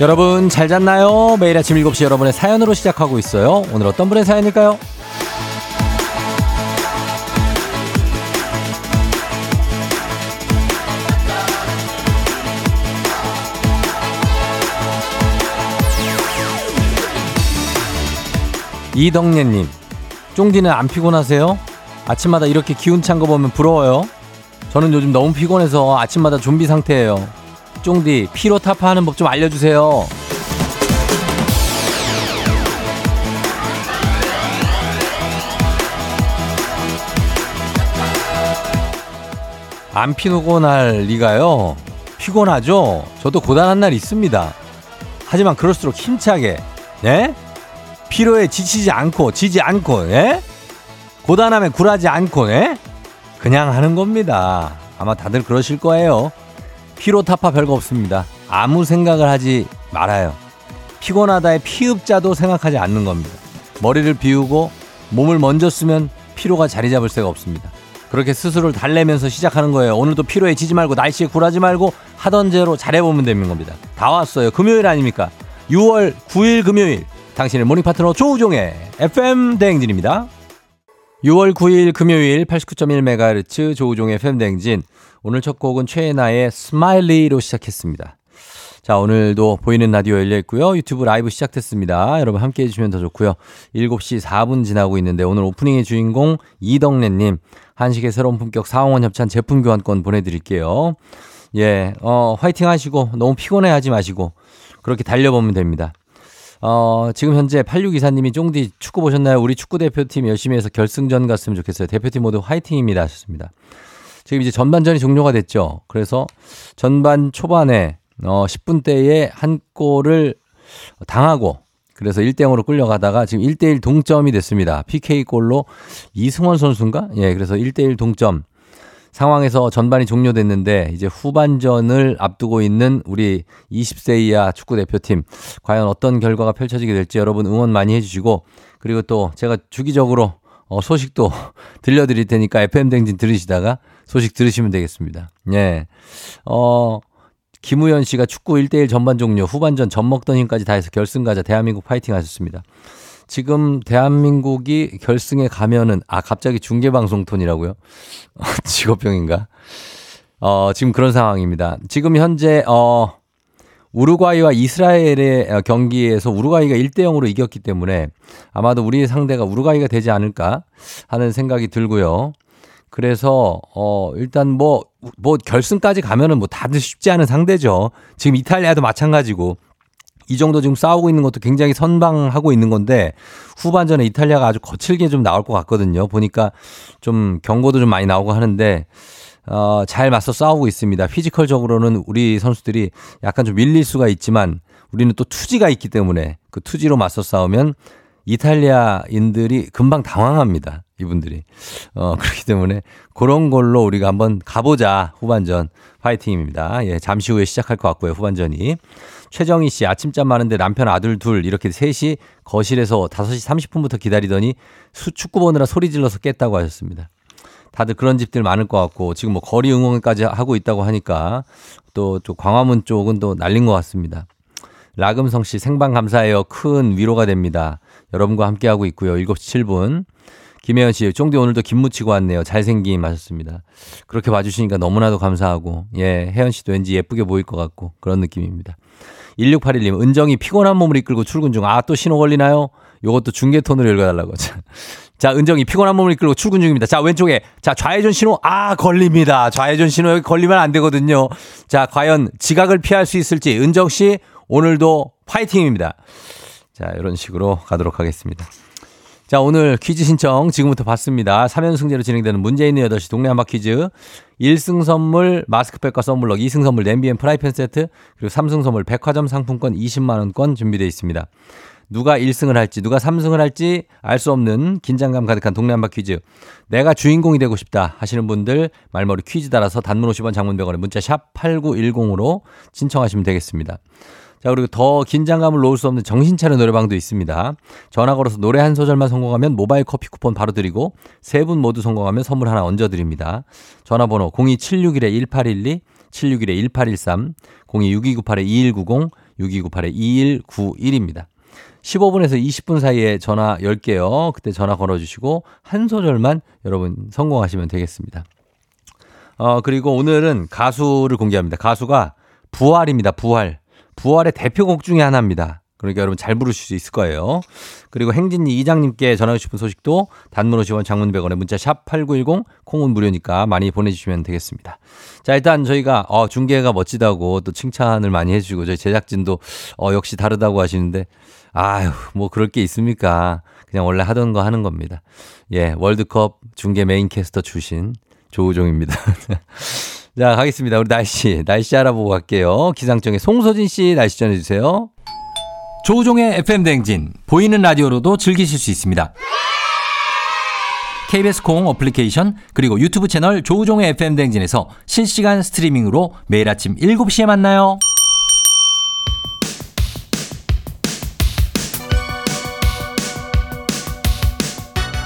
여러분 잘 잤나요? 매일 아침 7시 여러분의 사연으로 시작하고 있어요. 오늘 어떤 분의 사연일까요? 이덕예님, 쫑디는 안 피곤하세요? 아침마다 이렇게 기운 찬 거 보면 부러워요. 저는 요즘 너무 피곤해서 아침마다 좀비 상태예요. 쫑디, 피로 타파하는 법 좀 알려주세요. 안 피곤할 리가요. 피곤하죠? 저도 고단한 날 있습니다. 하지만 그럴수록 힘차게, 네? 피로에 지치지 않고, 지지 않고, 예? 고단함에 굴하지 않고, 예? 그냥 하는 겁니다. 아마 다들 그러실 거예요. 피로 타파 별거 없습니다. 아무 생각을 하지 말아요. 피곤하다의 피읖자도 생각하지 않는 겁니다. 머리를 비우고 몸을 먼저 쓰면 피로가 자리 잡을 새가 없습니다. 그렇게 스스로를 달래면서 시작하는 거예요. 오늘도 피로에 지지 말고 날씨에 굴하지 말고 하던 대로 잘해보면 되는 겁니다. 다 왔어요. 금요일 아닙니까? 6월 9일 금요일 당신의 모닝 파트너 조우종의 FM 대행진입니다. 6월 9일 금요일 89.1MHz 조우종의 대행진 오늘 첫 곡은 최예나의 Smiley로 시작했습니다. 자, 오늘도 보이는 라디오 열려 있고요. 유튜브 라이브 시작됐습니다. 여러분 함께 해주시면 더 좋고요. 7시 4분 지나고 있는데 오늘 오프닝의 주인공 이덕래님 한식의 새로운 품격 사옹원 협찬 제품 교환권 보내드릴게요. 예, 어, 화이팅 하시고 너무 피곤해 하지 마시고 그렇게 달려보면 됩니다. 어, 지금 현재 8624님이 쫑디 축구 보셨나요? 우리 축구 대표팀 열심히 해서 결승전 갔으면 좋겠어요. 대표팀 모두 화이팅입니다. 하셨습니다. 지금 이제 전반전이 종료가 됐죠. 그래서 전반 초반에 어, 10분대에 한 골을 당하고 그래서 1대 0으로 끌려가다가 지금 1대 1 동점이 됐습니다. PK골로 이승원 선수인가? 예, 그래서 1대 1 동점 상황에서 전반이 종료됐는데 이제 후반전을 앞두고 있는 우리 20세 이하 축구 대표팀 과연 어떤 결과가 펼쳐지게 될지 여러분 응원 많이 해주시고 그리고 또 제가 주기적으로 어, 소식도 들려드릴 테니까 FM 댕진 들으시다가 소식 들으시면 되겠습니다. 예. 어, 김우현 씨가 축구 1대1 전반 종료, 후반전 젖 먹던 힘까지 다해서 결승 가자 대한민국 파이팅 하셨습니다. 지금 대한민국이 결승에 가면은 아 갑자기 중계방송 톤이라고요? 직업병인가? 어, 지금 그런 상황입니다. 지금 현재 어 우루과이와 이스라엘의 경기에서 우루과이가 1대 0으로 이겼기 때문에 아마도 우리의 상대가 우루과이가 되지 않을까 하는 생각이 들고요. 그래서 어 일단 뭐뭐 뭐 결승까지 가면은 뭐 다들 쉽지 않은 상대죠. 지금 이탈리아도 마찬가지고 이 정도 지금 싸우고 있는 것도 굉장히 선방하고 있는 건데 후반전에 이탈리아가 아주 거칠게 좀 나올 것 같거든요. 보니까 좀 경고도 좀 많이 나오고 하는데 어, 잘 맞서 싸우고 있습니다. 피지컬적으로는 우리 선수들이 약간 좀 밀릴 수가 있지만 우리는 또 투지가 있기 때문에 그 투지로 맞서 싸우면 이탈리아인들이 금방 당황합니다. 이분들이. 어, 그렇기 때문에 그런 걸로 우리가 한번 가보자. 후반전. 파이팅입니다. 예, 잠시 후에 시작할 것 같고요. 후반전이. 최정희 씨, 아침잠 많은데 남편 아들 둘 이렇게 셋이 거실에서 5시 30분부터 기다리더니 수 축구 보느라 소리 질러서 깼다고 하셨습니다. 다들 그런 집들 많을 것 같고 지금 뭐 거리 응원까지 하고 있다고 하니까 또, 또 광화문 쪽은 또 날린 것 같습니다. 라금성 씨 생방 감사해요. 큰 위로가 됩니다. 여러분과 함께하고 있고요. 7시 7분. 김혜연 씨, 쫑디 오늘도 김 묻히고 왔네요. 잘생김 하셨습니다. 그렇게 봐주시니까 너무나도 감사하고, 예, 혜연 씨도 왠지 예쁘게 보일 것 같고, 그런 느낌입니다. 1681님, 은정이 피곤한 몸을 이끌고 출근 중. 아, 또 신호 걸리나요? 요것도 중계톤으로 읽어달라고. 자, 은정이 피곤한 몸을 이끌고 출근 중입니다. 자, 왼쪽에. 자, 좌회전 신호. 아, 걸립니다. 좌회전 신호 여기 걸리면 안 되거든요. 자, 과연 지각을 피할 수 있을지. 은정 씨, 오늘도 파이팅입니다. 자, 이런 식으로 가도록 하겠습니다. 자, 오늘 퀴즈 신청 지금부터 받습니다. 3연승제로 진행되는 문제 있는 8시 동네 한바 퀴즈. 1승 선물 마스크팩과 선블럭, 2승 선물 냄비 and 프라이팬 세트, 그리고 3승 선물 백화점 상품권 20만원권 준비되어 있습니다. 누가 1승을 할지, 누가 3승을 할지 알 수 없는 긴장감 가득한 동네 한바 퀴즈. 내가 주인공이 되고 싶다 하시는 분들 말머리 퀴즈 달아서 단문 50원 장문 100원에 문자 샵 8910으로 신청하시면 되겠습니다. 자, 그리고 더 긴장감을 놓을 수 없는 정신차려 노래방도 있습니다. 전화 걸어서 노래 한 소절만 성공하면 모바일 커피 쿠폰 바로 드리고 세 분 모두 성공하면 선물 하나 얹어 드립니다. 전화번호 02761-1812, 761-1813, 026298-2190, 6298-2191입니다. 15분에서 20분 사이에 전화 10개요. 그때 전화 걸어주시고 한 소절만 여러분 성공하시면 되겠습니다. 어, 그리고 오늘은 가수를 공개합니다. 가수가 부활입니다. 부활. 부활의 대표곡 중에 하나입니다. 그러니까 여러분 잘 부르실 수 있을 거예요. 그리고 행진이 이장님께 전하고 싶은 소식도 단문 50원 장문 100원에 문자 샵 8910 콩은 무료니까 많이 보내주시면 되겠습니다. 자 일단 저희가 어, 중계가 멋지다고 또 칭찬을 많이 해주시고 저희 제작진도 어, 역시 다르다고 하시는데 아유 뭐 그럴 게 있습니까. 그냥 원래 하던 거 하는 겁니다. 예 월드컵 중계 메인 캐스터 출신 조우종입니다. 자, 가겠습니다. 우리 날씨, 날씨 알아보고 갈게요. 기상청의 송소진 씨 날씨 전해주세요. 조우종의 FM 대행진, 보이는 라디오로도 즐기실 수 있습니다. KBS 콩 어플리케이션, 그리고 유튜브 채널 조우종의 FM 대행진에서 실시간 스트리밍으로 매일 아침 7시에 만나요.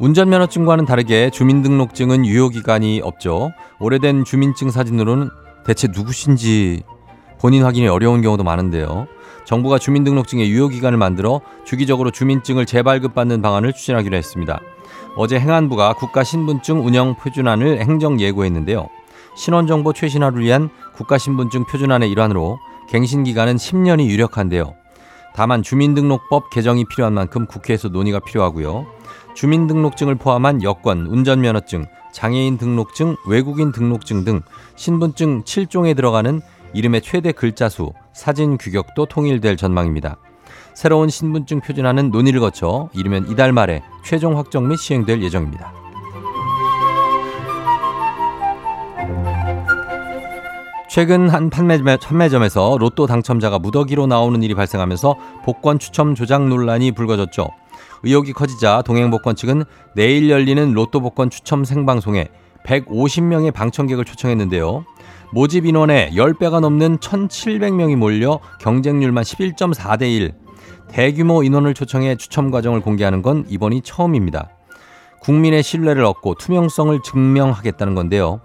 운전면허증과는 다르게 주민등록증은 유효기간이 없죠. 오래된 주민증 사진으로는 대체 누구신지 본인 확인이 어려운 경우도 많은데요. 정부가 주민등록증의 유효기간을 만들어 주기적으로 주민증을 재발급받는 방안을 추진하기로 했습니다. 어제 행안부가 국가신분증 운영 표준안을 행정 예고했는데요. 신원정보 최신화를 위한 국가신분증 표준안의 일환으로 갱신기간은 10년이 유력한데요. 다만 주민등록법 개정이 필요한 만큼 국회에서 논의가 필요하고요. 주민등록증을 포함한 여권, 운전면허증, 장애인 등록증, 외국인 등록증 등 신분증 7종에 들어가는 이름의 최대 글자 수, 사진 규격도 통일될 전망입니다. 새로운 신분증 표준안은 논의를 거쳐 이르면 이달 말에 최종 확정 및 시행될 예정입니다. 최근 한 판매점 에서 로또 당첨자가 무더기로 나오는 일이 발생하면서 복권 추첨 조작 논란이 불거졌죠. 의혹이 커지자 동행복권 측은 내일 열리는 로또 복권 추첨 생방송에 150명의 방청객을 초청했는데요. 모집 인원의 10배가 넘는 1,700명이 몰려 경쟁률만 11.4대 1. 대규모 인원을 초청해 추첨 과정을 공개하는 건 이번이 처음입니다. 국민의 신뢰를 얻고 투명성을 증명하겠다는 건데요.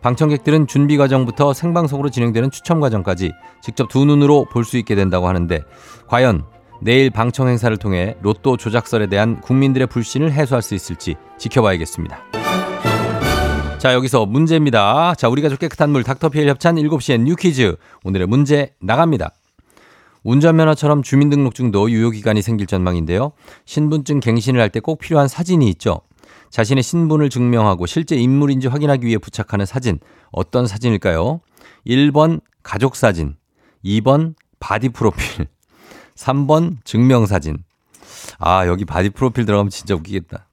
방청객들은 준비 과정부터 생방송으로 진행되는 추첨 과정까지 직접 두 눈으로 볼 수 있게 된다고 하는데 과연 내일 방청 행사를 통해 로또 조작설에 대한 국민들의 불신을 해소할 수 있을지 지켜봐야겠습니다. 자, 여기서 문제입니다. 자, 우리 가족 깨끗한 물 닥터피엘 협찬 7시엔 뉴 퀴즈. 오늘의 문제 나갑니다. 운전면허처럼 주민등록증도 유효기간이 생길 전망인데요. 신분증 갱신을 할 때 꼭 필요한 사진이 있죠. 자신의 신분을 증명하고 실제 인물인지 확인하기 위해 부착하는 사진. 어떤 사진일까요? 1번 가족사진, 2번 바디 프로필, 3번 증명사진. 아, 여기 바디 프로필 들어가면 진짜 웃기겠다.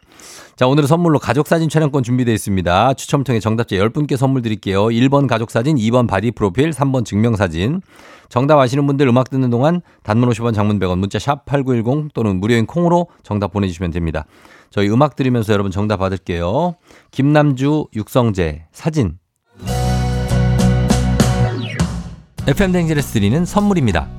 자, 오늘은 선물로 가족사진 촬영권 준비되어 있습니다. 추첨 통해 정답자 10분께 선물 드릴게요. 1번 가족사진, 2번 바디 프로필, 3번 증명사진. 정답 아시는 분들 음악 듣는 동안 단문 50원 장문 100원 문자 샵 8910 또는 무료인 콩으로 정답 보내주시면 됩니다. 저희 음악 들으면서 여러분 정답 받을게요. 김남주, 육성재, 사진. FM댕지레스 드리는 선물입니다.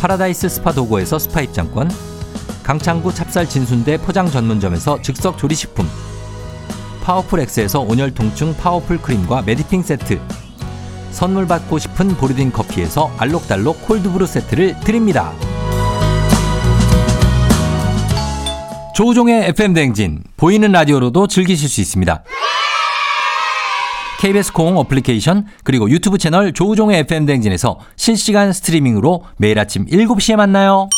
파라다이스 스파 도고에서 스파 입장권 강창구 찹쌀 진순대 포장 전문점에서 즉석 조리식품 파워풀엑스에서 온열 통증 파워풀 크림과 메디핑 세트 선물 받고 싶은 보르딘 커피에서 알록달록 콜드브루 세트를 드립니다. 조우종의 FM대행진 보이는 라디오로도 즐기실 수 있습니다. KBS 콩 어플리케이션 그리고 유튜브 채널 조우종의 FM대행진에서 실시간 스트리밍으로 매일 아침 7시에 만나요.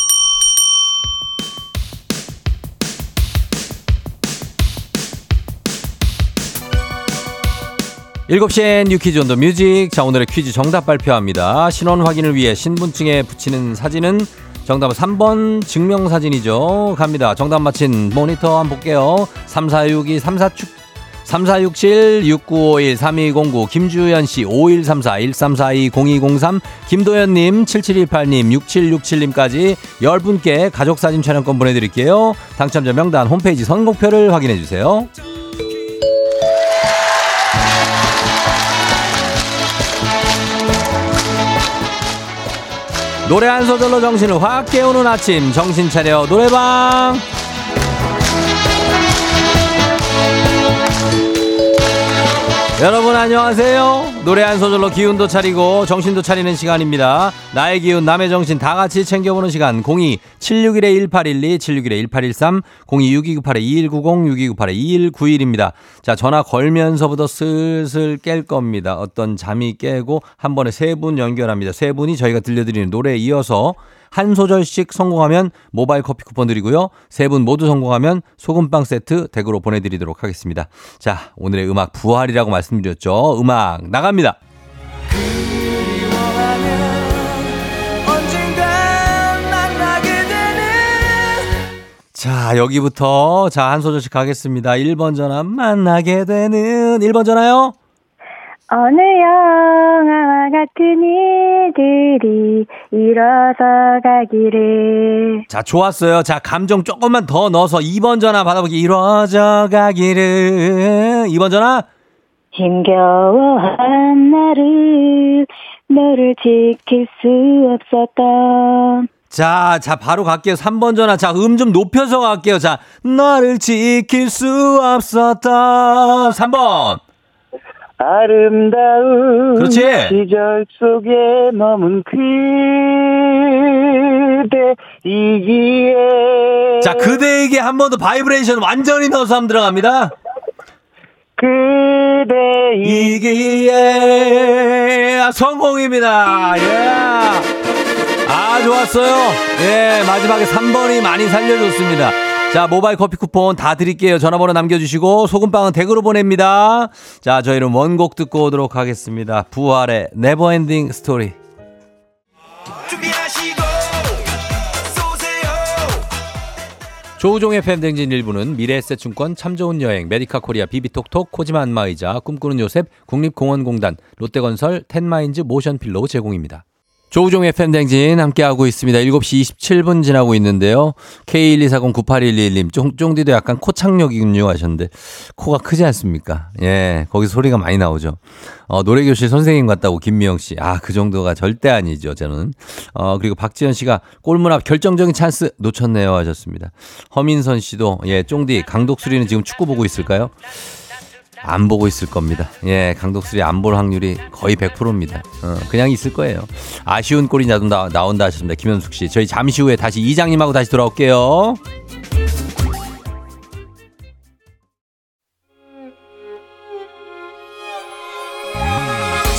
7시엔 뉴 퀴즈 온 더 뮤직. 자, 오늘의 퀴즈 정답 발표합니다. 신원 확인을 위해 신분증에 붙이는 사진은 정답은 3번 증명사진이죠. 갑니다. 정답 맞힌 모니터 한번 볼게요. 3462 34축 3467 6951 3209 김주현 씨5134 1342 0203 김도현님 7718님 6767님까지 10분께 가족사진 촬영권 보내드릴게요. 당첨자 명단 홈페이지 선곡표를 확인해주세요. 노래 한 소절로 정신을 확 깨우는 아침 정신 차려 노래방 여러분 안녕하세요. 노래 한 소절로 기운도 차리고 정신도 차리는 시간입니다. 나의 기운 남의 정신 다 같이 챙겨보는 시간 02-761-1812 761-1813 02-6298-2190 6298-2191입니다. 자 전화 걸면서부터 슬슬 깰 겁니다. 어떤 잠이 깨고 한 번에 세 분 연결합니다. 세 분이 저희가 들려드리는 노래에 이어서 한 소절씩 성공하면 모바일 커피 쿠폰 드리고요. 세 분 모두 성공하면 소금빵 세트 댁으로 보내드리도록 하겠습니다. 자, 오늘의 음악 부활이라고 말씀드렸죠. 음악 나갑니다. 자, 여기부터 자, 한 소절씩 가겠습니다. 1번 전화 만나게 되는 1번 전화요. 어느 영화와 같은 일들이 일어서 가기를. 자, 좋았어요. 자, 감정 조금만 더 넣어서 2번 전화 받아보기. 이루어져 가기를. 2번 전화. 힘겨워한 나를 너를 지킬 수 없었던. 자, 자, 바로 갈게요. 3번 전화. 자, 음 좀 높여서 갈게요. 자, 너를 지킬 수 없었던. 3번. 아름다운 그렇지. 시절 속에 머문 그대이기에 자, 그대에게 한 번 더 바이브레이션 완전히 넣어서 한번 들어갑니다. 그대이 이기에 아, 성공입니다. 예. 아, 좋았어요. 예, 마지막에 3번이 많이 살려줬습니다. 자, 모바일 커피 쿠폰 다 드릴게요. 전화번호 남겨주시고, 소금빵은 댁으로 보냅니다. 자, 저희는 원곡 듣고 오도록 하겠습니다. 부활의 Never Ending Story. 조우종의 FM대행진 1부는 미래에셋증권 참 좋은 여행 메디카 코리아 비비톡톡 코지마 안마의자 꿈꾸는 요셉 국립공원공단 롯데건설 텐마인즈 모션필로우 제공입니다. 조우종의 FM대행진 함께하고 있습니다. 7시 27분 지나고 있는데요. K124098111님, 쫑, 쫑디도 약간 고창력이군요 하셨는데, 코가 크지 않습니까? 예, 거기 소리가 많이 나오죠. 어, 노래교실 선생님 같다고 김미영 씨. 아, 그 정도가 절대 아니죠, 저는. 어, 그리고 박지현 씨가 골문 앞 결정적인 찬스 놓쳤네요 하셨습니다. 허민선 씨도, 예, 쫑디, 강독수리는 지금 축구 보고 있을까요? 안 보고 있을 겁니다. 예, 강독수리 안 볼 확률이 거의 100%입니다. 어, 그냥 있을 거예요. 아쉬운 꼴이 나온다, 나온다 하셨습니다. 김현숙 씨. 저희 잠시 후에 다시 이장님하고 다시 돌아올게요.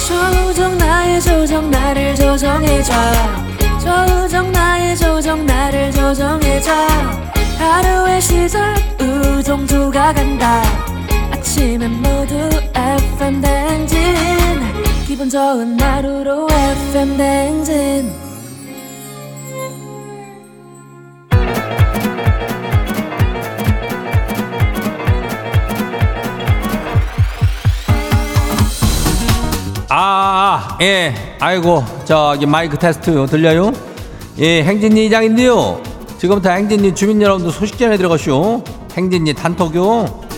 조정 나의 조정 나를 조정해줘 조정 나의 조정 나를 조정해줘 하루의 시절 우정조가 간다 아침엔 모두 FM 댕진 기분 좋은 하루로 FM 댕진 아, 예. 아이고, 저기 마이크 테스트 들려요? 예, 행진리 이장인데요. 지금부터 행진리 주민 여러분들 소식 전해 들어가시오. 행진리 단톡요.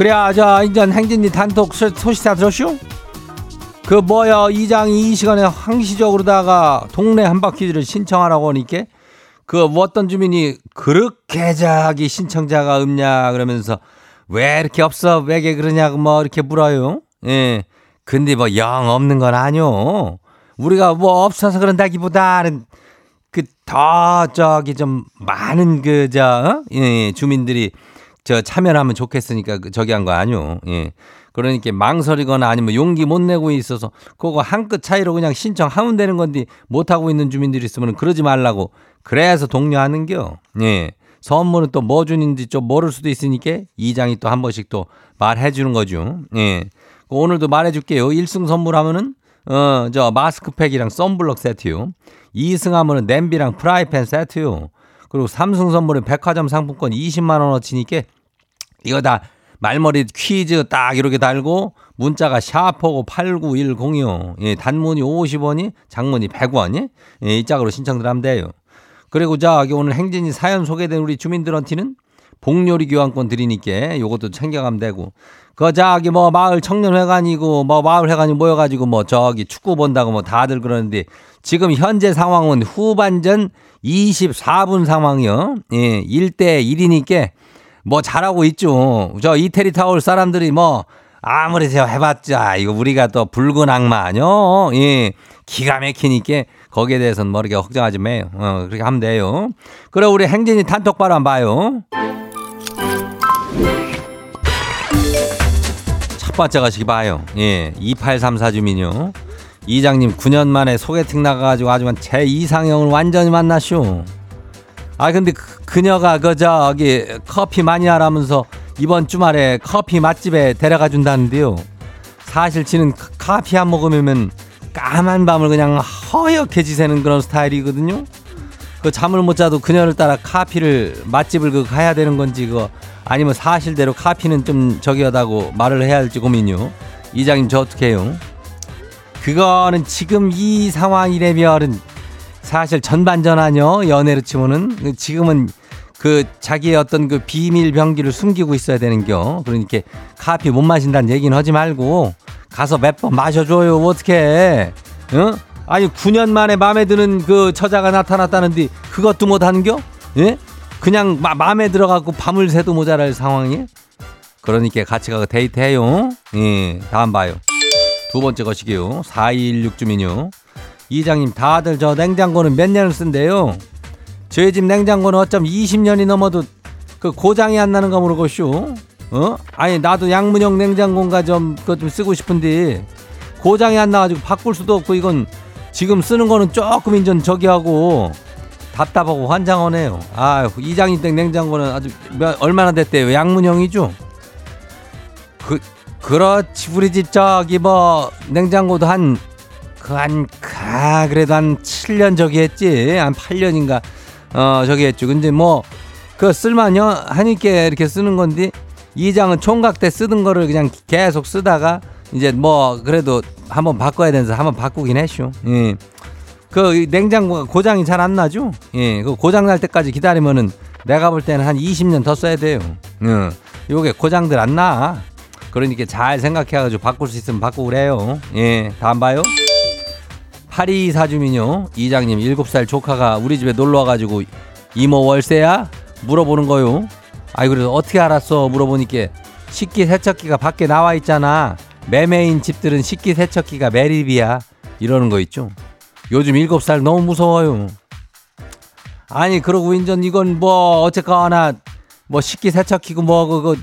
그래야 저 인전 행진리 단톡 소- 소식 다 들었슈? 그 뭐야 이장이 이 시간에 항시적으로다가 동네 한바퀴를 신청하라고 하니까 그 어떤 주민이 그렇게 자기 신청자가 없냐 그러면서 왜 이렇게 없어 왜게 그러냐고 뭐 이렇게 물어요. 예. 근데 뭐 영 없는 건 아니요. 우리가 뭐 없어서 그런다기보다는 그 더 저기 좀 많은 그저 어? 예, 주민들이 저 참여하면 좋겠으니까 그 저기 한 거 아니요. 예. 그러니까 망설이거나 아니면 용기 못 내고 있어서 그거 한 끗 차이로 그냥 신청하면 되는 건데 못 하고 있는 주민들이 있으면 그러지 말라고 그래서 독려하는겨. 예. 선물은 또 뭐 주는지 좀 모를 수도 있으니까 이장이 또 한 번씩 또 말해 주는 거죠. 예. 그 오늘도 말해 줄게요. 1승 선물하면은 어, 저 마스크팩이랑 썬블럭 세트요. 2승 하면은 냄비랑 프라이팬 세트요. 그리고 3승 선물은 백화점 상품권 20만 원어치니까 이거 다 말머리 퀴즈 딱 이렇게 달고 문자가 샤퍼고 89106. 예, 단문이 50원이 장문이 100원이 예, 이 짝으로 신청들 하면 돼요. 그리고 저기 오늘 행진이 사연 소개된 우리 주민들한테는 복요리 교환권 드리니까 요것도 챙겨가면 되고 그 저기 뭐 마을 청년회관이고 뭐 마을회관이 모여가지고 뭐 저기 축구 본다고 뭐 다들 그러는데 지금 현재 상황은 후반전 24분 상황이요. 예, 1대 1이니까 뭐 잘하고 있죠. 저 이태리 타올 사람들이 뭐 아무리 제가 해봤자 이거 우리가 또 붉은 악마 아니요. 예, 기가 막히니까 거기에 대해서는 뭐 이렇게 걱정하지 마요. 어, 그렇게 하면 돼요. 그래 우리 행진이 단톡바로 한번 봐요. 첫 번째 가시기 봐요. 예, 2834 주민요. 이장님 9년 만에 소개팅 나가가지고 아주 제 이상형을 완전히 만났쇼. 아 근데 그, 그녀가 그 저기 커피 많이 하라면서 이번 주말에 커피 맛집에 데려가 준다는데요. 사실 지는 카- 커피 안 먹으면 까만 밤을 그냥 허옇게 지새는 그런 스타일이거든요. 그 잠을 못 자도 그녀를 따라 카피를 맛집을 그 가야 되는 건지 그거 아니면 사실대로 카피는 좀 저기하다고 말을 해야 할지 고민요. 이장님 저 어떻게 해요? 그거는 지금 이 상황이라면은 사실 전반전하뇨 연애로 치면은 지금은 그 자기의 어떤 그 비밀 병기를 숨기고 있어야 되는겨. 그러니까 카피 못 마신다는 얘기는 하지 말고 가서 몇 번 마셔줘요. 어떻게? 응? 아니 9년 만에 마음에 드는 그 처자가 나타났다는데 그것도 못 하는겨? 예? 그냥 마, 마음에 들어갖고 밤을 새도 모자랄 상황이? 그러니까 같이 가서 데이트해요. 예, 다음 봐요. 두 번째 것이게요. 4216 주민요. 이장님 다들 저 냉장고는 몇 년을 쓴대요. 저희 집 냉장고는 어쩜 20년이 넘어도 그 고장이 안 나는가 모르겠쇼. 어? 아니 나도 양문형 냉장고인가 좀 그거 좀 쓰고 싶은데 고장이 안 나가지고 바꿀 수도 없고 이건 지금 쓰는 거는 조금 인전 저기 하고 답답하고 환장하네요. 아 이장님 댁 냉장고는 아주 몇- 얼마나 됐대요? 양문형이죠? 그 그렇지 우리 집 저기 뭐 냉장고도 한 그한 아, 그래도 한 7년 저기 했지 한 8년인가 어 저기 했죠 근데 뭐 그 쓸만요 하니까 이렇게 쓰는 건데 이장은 총각 때 쓰던 거를 그냥 계속 쓰다가 이제 뭐 그래도 한번 바꿔야 돼서 한번 바꾸긴 했쇼 예. 그 냉장고가 고장이 잘 안 나죠 예. 그 고장 날 때까지 기다리면은 내가 볼 때는 한 20년 더 써야 돼요 예. 요게 고장들 안 나. 그러니까 잘 생각해가지고 바꿀 수 있으면 바꾸고 그래요. 예, 다음 봐요. 8224 주민요. 이장님 7살 조카가 우리 집에 놀러 와가지고 이모 월세야? 물어보는 거요. 아이 그래서 어떻게 알았어? 물어보니까 식기 세척기가 밖에 나와 있잖아. 매매인 집들은 식기 세척기가 매립이야. 이러는 거 있죠. 요즘 7살 너무 무서워요. 아니 그러고 인전 이건 뭐 어쨌거나 뭐 식기 세척기고 뭐 그거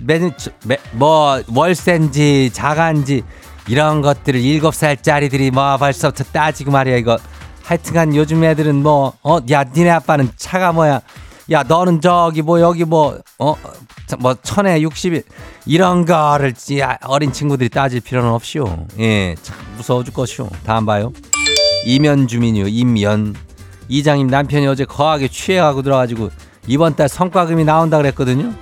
매뭐 월세인지 자가인지 이런 것들을 일곱 살짜리들이 뭐 벌써부터 따지고 말이야 이거 하여튼간 요즘 애들은 뭐 어 야 니네 아빠는 차가 뭐야 야 너는 저기 뭐 여기 뭐 어 뭐 천에 60일 이런 거를 찌- 아, 어린 친구들이 따질 필요는 없이요. 예, 참 무서워 죽겠쇼. 다음 봐요. 이면 주민이요. 임연 이장님 남편이 어제 거하게 취해가고 들어가지고 이번 달 성과금이 나온다 그랬거든요.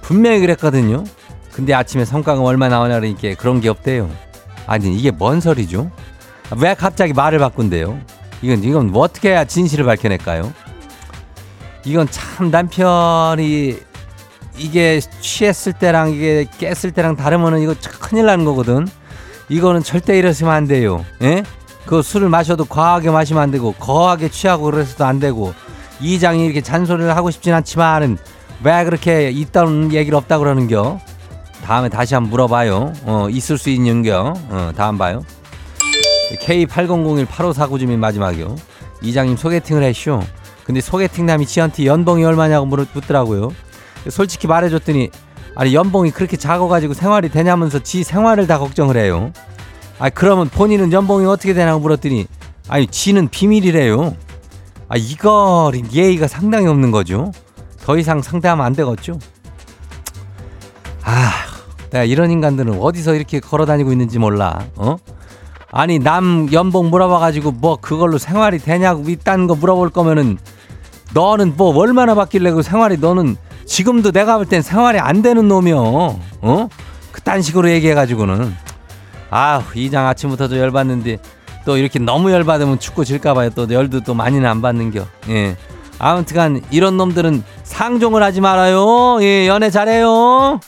분명히 그랬거든요. 근데 아침에 성과금 얼마 나오냐 그러니까 그런 게 없대요. 아니 이게 뭔 소리죠? 왜 갑자기 말을 바꾼대요? 이건 이건 뭐 어떻게 해야 진실을 밝혀낼까요? 이건 참 남편이 이게 취했을 때랑 이게 깼을 때랑 다르면은 이거 참 큰일 나는 거거든. 이거는 절대 이러시면 안 돼요. 예? 그 술을 마셔도 과하게 마시면 안 되고 거하게 취하고 그래서도 안 되고 이장이 이렇게 잔소리를 하고 싶진 않지만은 왜 그렇게 있다는 얘기를 없다 그러는겨? 다음에 다시 한번 물어봐요. 어, 있을 수 있는겨. 어, 다음 봐요. K80018549 주민 마지막이요. 이장님 소개팅을 했쇼. 근데 소개팅남이 지한테 연봉이 얼마냐고 물어 묻더라고요. 솔직히 말해줬더니 아니 연봉이 그렇게 작아가지고 생활이 되냐면서 지 생활을 다 걱정을 해요. 아 그러면 본인은 연봉이 어떻게 되냐고 물었더니 아니 지는 비밀이래요. 아 이거 예의가 상당히 없는 거죠. 더 이상 상대하면 안 되겠죠. 아 내가 이런 인간들은 어디서 이렇게 걸어 다니고 있는지 몰라. 어? 아니 남 연봉 물어봐가지고 뭐 그걸로 생활이 되냐고 있다는 거 물어볼 거면은 너는 뭐 얼마나 받길래 그 생활이 너는 지금도 내가 볼 땐 생활이 안 되는 놈이여 어 그딴 식으로 얘기해가지고는 아우 이장 아침부터 도 열받는데 또 이렇게 너무 열받으면 축구 질까봐요. 또 열도 또 많이는 안 받는겨. 예. 아무튼간 이런 놈들은 상종을 하지 말아요. 예 연애 잘해요.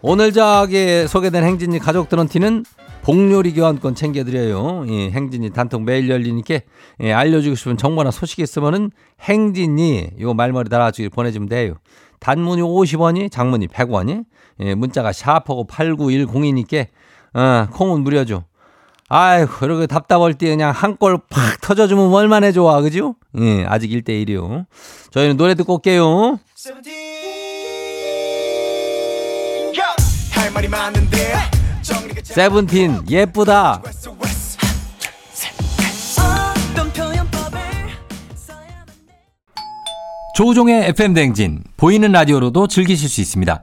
오늘 저기 소개된 행진이 가족들한테는 복요리 교환권 챙겨드려요. 예, 행진이 단통 매일 열리니까 예, 알려주고 싶은 정보나 소식이 있으면은 행진이 요 말머리 달아주길 보내주면 돼요. 단문이 50원이, 장문이 100원이, 예, 문자가 샤프고 8910이니까 어, 콩은 무료죠. 아이고, 이렇게 답답할 때 그냥 한 골 팍 터져주면 얼마나 좋아, 그죠? 예, 아직 1대1이요. 저희는 노래 듣고 올게요. 할 말이 많은데 정리가 잘 세븐틴, 예쁘다. 조우종의 FM 댕진 보이는 라디오로도 즐기실 수 있습니다.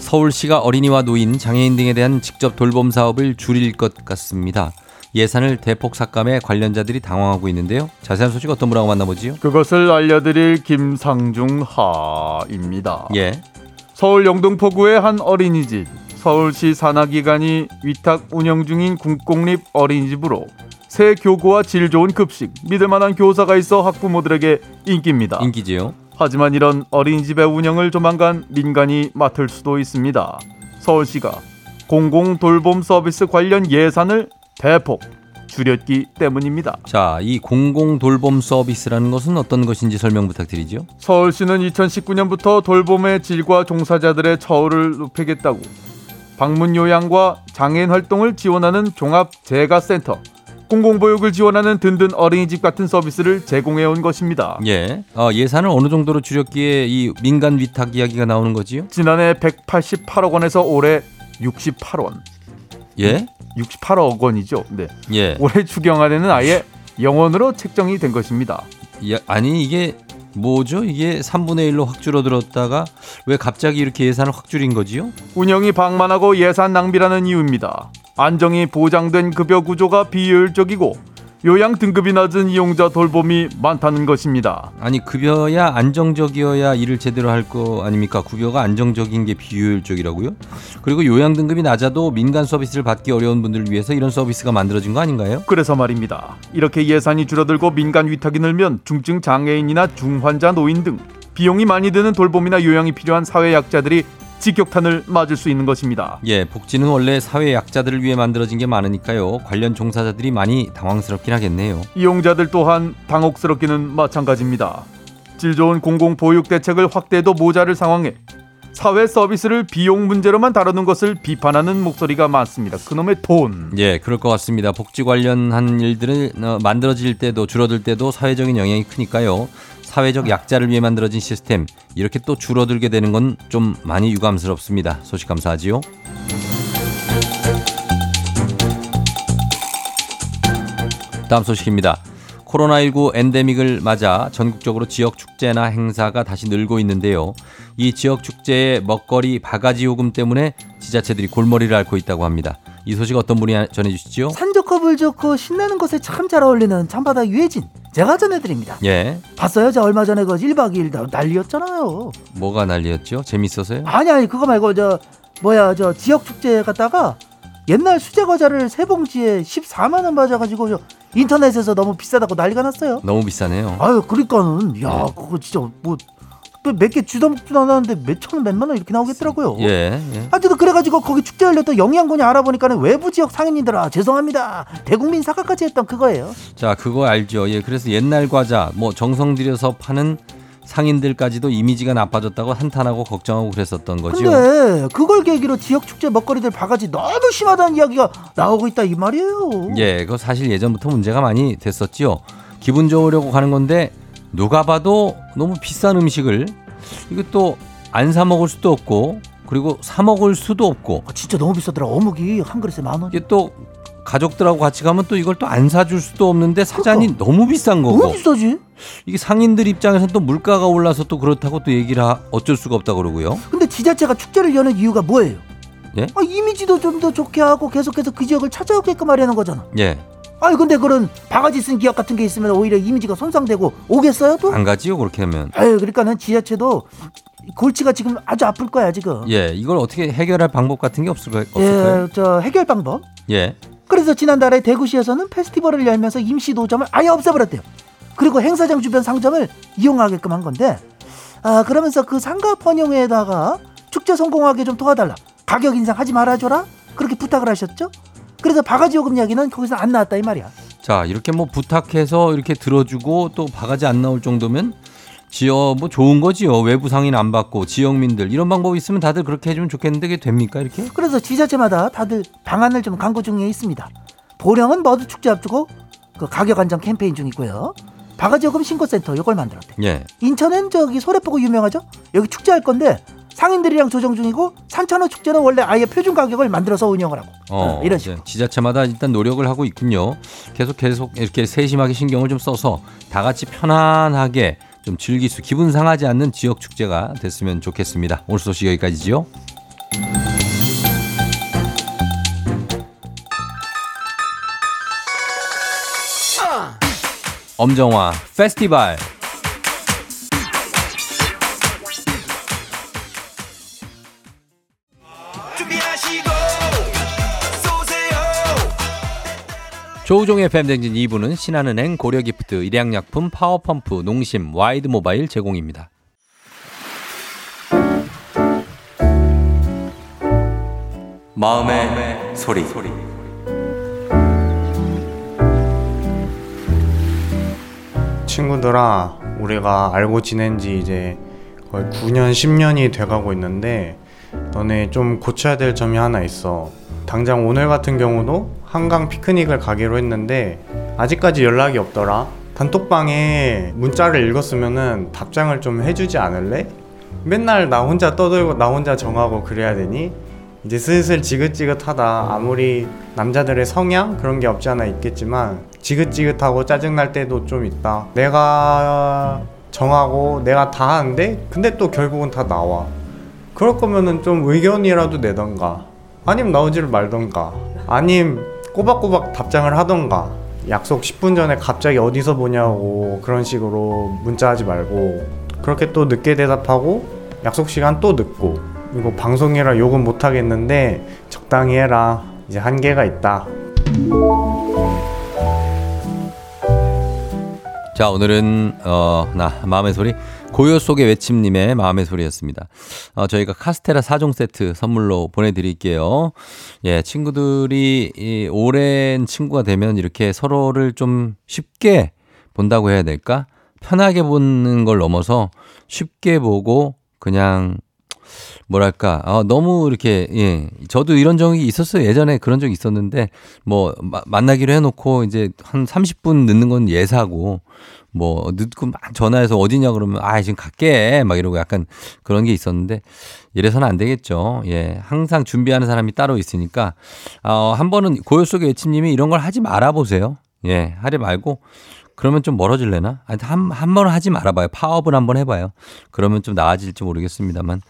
서울시가 어린이와 노인, 장애인 등에 대한 직접 돌봄 사업을 줄일 것 같습니다. 예산을 대폭 삭감해 관련자들이 당황하고 있는데요. 자세한 소식 어떤 분하고 만나보지요? 그것을 알려드릴 김상중 하입니다. 예. 서울 영등포구의 한 어린이집 서울시 산하기관이 위탁 운영 중인 국공립 어린이집으로 새 교구와 질 좋은 급식, 믿을 만한 교사가 있어 학부모들에게 인기입니다. 인기지요. 하지만 이런 어린이집의 운영을 조만간 민간이 맡을 수도 있습니다. 서울시가 공공 돌봄 서비스 관련 예산을 대폭 줄였기 때문입니다. 자, 이 공공 돌봄 서비스라는 것은 어떤 것인지 설명 부탁드리죠. 서울시는 2019년부터 돌봄의 질과 종사자들의 처우를 높이겠다고 방문 요양과 장애인 활동을 지원하는 종합 재가센터, 공공보육을 지원하는 든든 어린이집 같은 서비스를 제공해 온 것입니다. 예. 어, 예산을 어느 정도로 줄였기에 이 민간 위탁 이야기가 나오는 거지요? 지난해 188억 원에서 올해 68원, 예? 68억 원이죠. 네. 예. 올해 추경안에는 아예 영원으로 책정이 된 것입니다. 야, 아니 이게 뭐죠? 이게 3분의 1로 확 줄어들었다가 왜 갑자기 이렇게 예산을 확 줄인 거지요? 운영이 방만하고 예산 낭비라는 이유입니다. 안정이 보장된 급여 구조가 비효율적이고 요양 등급이 낮은 이용자 돌봄이 많다는 것입니다. 아니 급여야 안정적이어야 일을 제대로 할 거 아닙니까? 급여가 안정적인 게 비효율적이라고요? 그리고 요양 등급이 낮아도 민간 서비스를 받기 어려운 분들을 위해서 이런 서비스가 만들어진 거 아닌가요? 그래서 말입니다. 이렇게 예산이 줄어들고 민간 위탁이 늘면 중증 장애인이나 중환자 노인 등 비용이 많이 드는 돌봄이나 요양이 필요한 사회 약자들이 직격탄을 맞을 수 있는 것입니다. 예, 복지는 원래 사회 약자들을 위해 만들어진 게 많으니까요. 관련 종사자들이 많이 당황스럽긴 하겠네요. 이용자들 또한 당혹스럽기는 마찬가지입니다. 질 좋은 공공 보육 대책을 확대해도 모자를 상황에 사회 서비스를 비용 문제로만 다루는 것을 비판하는 목소리가 많습니다. 그놈의 돈. 예, 그럴 것 같습니다. 복지 관련한 일들을 어, 만들어질 때도 줄어들 때도 사회적인 영향이 크니까요. 사회적 약자를 위해 만들어진 시스템 이렇게 또 줄어들게 되는 건 좀 많이 유감스럽습니다. 소식 감사하지요. 다음 소식입니다. 코로나19 엔데믹을 맞아 전국적으로 지역 축제나 행사가 다시 늘고 있는데요. 이 지역 축제의 먹거리 바가지 요금 때문에 지자체들이 골머리를 앓고 있다고 합니다. 이 소식 어떤 분이 전해 주시죠? 산 좋고 물 좋고 신나는 곳에 참 잘 어울리는 잠바다 유해진 제가 전해드립니다 예. 봤어요? 저 얼마 전에 그 1박 2일 다 난리였잖아요 뭐가 난리였죠? 재밌어서요? 아니 아니 그거 말고 저 뭐야 저 지역 축제 갔다가 옛날 수제 과자를 세 봉지에 14만 원 맞아가지고 저 인터넷에서 너무 비싸다고 난리가 났어요 너무 비싸네요. 아유 그러니까는 네. 야 그거 진짜 뭐 몇 개 주다 먹지도 않았는데 몇천 원 몇만 원 이렇게 나오겠더라고요 예, 예. 하여튼 그래가지고 거기 축제 열렸던 영양군이 알아보니까는 외부 지역 상인님들아 죄송합니다 대국민 사과까지 했던 그거예요 자, 그거 알죠. 예, 그래서 옛날 과자 뭐 정성 들여서 파는 상인들까지도 이미지가 나빠졌다고 한탄하고 걱정하고 그랬었던 거죠. 근데 그걸 계기로 지역 축제 먹거리들 바가지 너무 심하다는 이야기가 나오고 있다 이 말이에요 예, 그거 사실 예전부터 문제가 많이 됐었지요. 기분 좋으려고 가는 건데 누가 봐도 너무 비싼 음식을 이것도 안 사 먹을 수도 없고 그리고 사 먹을 수도 없고. 아, 진짜 너무 비싸더라. 어묵이 한 그릇에 만 원? 이게 또 가족들하고 같이 가면 또 이걸 또 안 사줄 수도 없는데 사장이 너무 비싼 거고. 너무 비싸지? 이게 상인들 입장에서는 또 물가가 올라서 또 그렇다고 또 얘기를 하, 어쩔 수가 없다 그러고요. 근데 지자체가 축제를 여는 이유가 뭐예요? 예? 아, 이미지도 좀 더 좋게 하고 계속해서 그 지역을 찾아오게끔 하려는 거잖아. 예, 아니 근데 그런 바가지 쓴 기업 같은 게 있으면 오히려 이미지가 손상되고 오겠어요 또? 안 가지요 그렇게 하면. 아유 그러니까는 지자체도 골치가 지금 아주 아플 거야 지금. 예, 이걸 어떻게 해결할 방법 같은 게 없을까요? 없을까요? 예, 저 해결 방법. 예, 그래서 지난달에 대구시에서는 페스티벌을 열면서 임시 노점을 아예 없애버렸대요. 그리고 행사장 주변 상점을 이용하게끔 한 건데, 아 그러면서 그 상가 번영회에다가 축제 성공하게 좀 도와달라. 가격 인상하지 말아줘라. 그렇게 부탁을 하셨죠. 그래서 바가지 요금 이야기는 거기서 안 나왔다 이 말이야. 자 이렇게 뭐 부탁해서 이렇게 들어주고 또 바가지 안 나올 정도면 지역 뭐 좋은 거지요. 외부 상인 안 받고 지역민들 이런 방법이 있으면 다들 그렇게 해주면 좋겠는데 그게 됩니까 이렇게? 그래서 지자체마다 다들 방안을 좀 강구 중에 있습니다. 보령은 머드 축제 앞두고 그 가격 안정 캠페인 중이고요. 바가지 요금 신고센터 이걸 만들었대. 예, 인천은 저기 소래포구 유명하죠? 여기 축제할 건데 상인들이랑 조정 중이고 산천어 축제는 원래 아예 표준 가격을 만들어서 운영을 하고 어, 어, 이런 식으로. 지자체마다 일단 노력을 하고 있군요. 계속 계속 이렇게 세심하게 신경을 좀 써서 다 같이 편안하게 좀 즐길 수 기분 상하지 않는 지역 축제가 됐으면 좋겠습니다. 오늘 소식 여기까지지요. 엄정화 페스티벌 조우종의 FM대행진 2부는 신한은행 고려기프트 일양약품 파워펌프 농심 와이드모바일 제공입니다. 마음의 소리. 친구들아, 우리가 알고 지낸 지 이제 거의 9년, 10년이 돼가고 있는데, 너네 좀 고쳐야 될 점이 하나 있어. 당장 오늘 같은 경우도 한강 피크닉을 가기로 했는데, 아직까지 연락이 없더라. 단톡방에 문자를 읽었으면은 답장을 좀 해주지 않을래? 맨날 나 혼자 떠들고 나 혼자 정하고 그래야 되니? 이제 슬슬 지긋지긋하다. 아무리 남자들의 성향 그런 게 없지 않아 있겠지만 지긋지긋하고 짜증날 때도 좀 있다. 내가 정하고 내가 다 하는데 근데 또 결국은 다 나와. 그럴 거면은 좀 의견이라도 내던가. 아님 나오지를 말던가. 아님 꼬박꼬박 답장을 하던가. 약속 10분 전에 갑자기 어디서 보냐고 그런 식으로 문자하지 말고 그렇게 또 늦게 대답하고 약속 시간 또 늦고. 이거 방송이라 욕은 못 하겠는데 적당히 해라. 이제 한계가 있다. 자 오늘은 어나 마음의 소리 고요 속의 외침님의 마음의 소리였습니다. 어, 저희가 카스테라 4종 세트 선물로 보내드릴게요. 예, 친구들이 이 오랜 친구가 되면 이렇게 서로를 좀 쉽게 본다고 해야 될까? 편하게 보는 걸 넘어서 쉽게 보고 그냥 뭐랄까, 어, 너무 이렇게, 예. 저도 이런 적이 있었어요. 예전에 그런 적이 있었는데, 뭐, 마- 만나기로 해놓고 이제 한 30분 늦는 건 예사고, 뭐, 늦고 막 전화해서 어디냐 그러면, 아, 지금 갈게. 막 이러고 약간 그런 게 있었는데, 이래서는 안 되겠죠. 예. 항상 준비하는 사람이 따로 있으니까, 어, 한 번은 고요 속의 외침님이 이런 걸 하지 말아 보세요. 예. 하지 말고, 그러면 좀 멀어질래나? 아니, 한, 한 번 하지 말아봐요. 파업을 한번 해봐요. 그러면 좀 나아질지 모르겠습니다만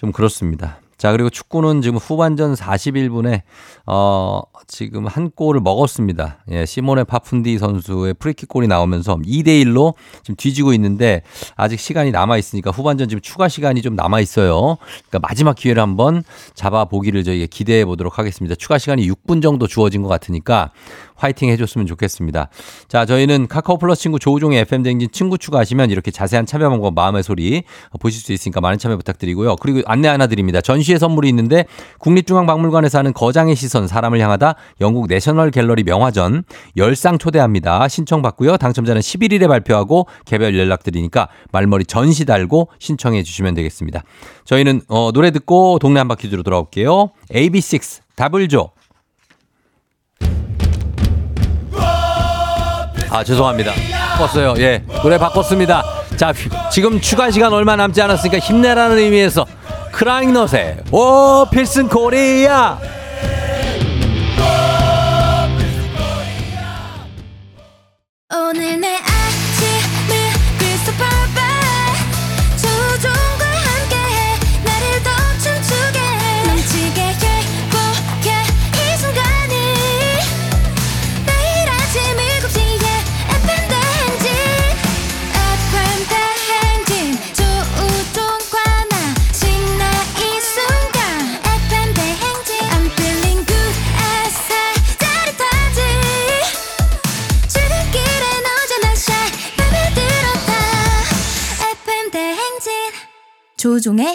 좀 그렇습니다. 자, 그리고 축구는 지금 후반전 41분에, 어, 지금 한 골을 먹었습니다. 예, 시모네 파푼디 선수의 프리킥 골이 나오면서 2대1로 지금 뒤지고 있는데 아직 시간이 남아있으니까 후반전 지금 추가 시간이 좀 남아있어요. 그러니까 마지막 기회를 한번 잡아보기를 저희가 기대해 보도록 하겠습니다. 추가 시간이 6분 정도 주어진 것 같으니까 화이팅 해줬으면 좋겠습니다. 자, 저희는 카카오 플러스 친구 조우종의 FM 댕진 친구 추가하시면 이렇게 자세한 참여 방법 마음의 소리 보실 수 있으니까 많은 참여 부탁드리고요. 그리고 안내 하나 드립니다. 전시회 선물이 있는데 국립중앙박물관에서 하는 거장의 시선 사람을 향하다 영국 내셔널 갤러리 명화전 열상 초대합니다. 신청 받고요. 당첨자는 11일에 발표하고 개별 연락 드리니까 말머리 전시 달고 신청해 주시면 되겠습니다. 저희는 어, 노래 듣고 동네 한바퀴즈로 돌아올게요. AB6 답을 줘. 아 죄송합니다. 바꿨어요. 예 노래 바꿨습니다. 자 휘- 지금 추가 시간 얼마 남지 않았으니까 힘내라는 의미에서 크라잉넛의 오 필승 코리아. 오늘 내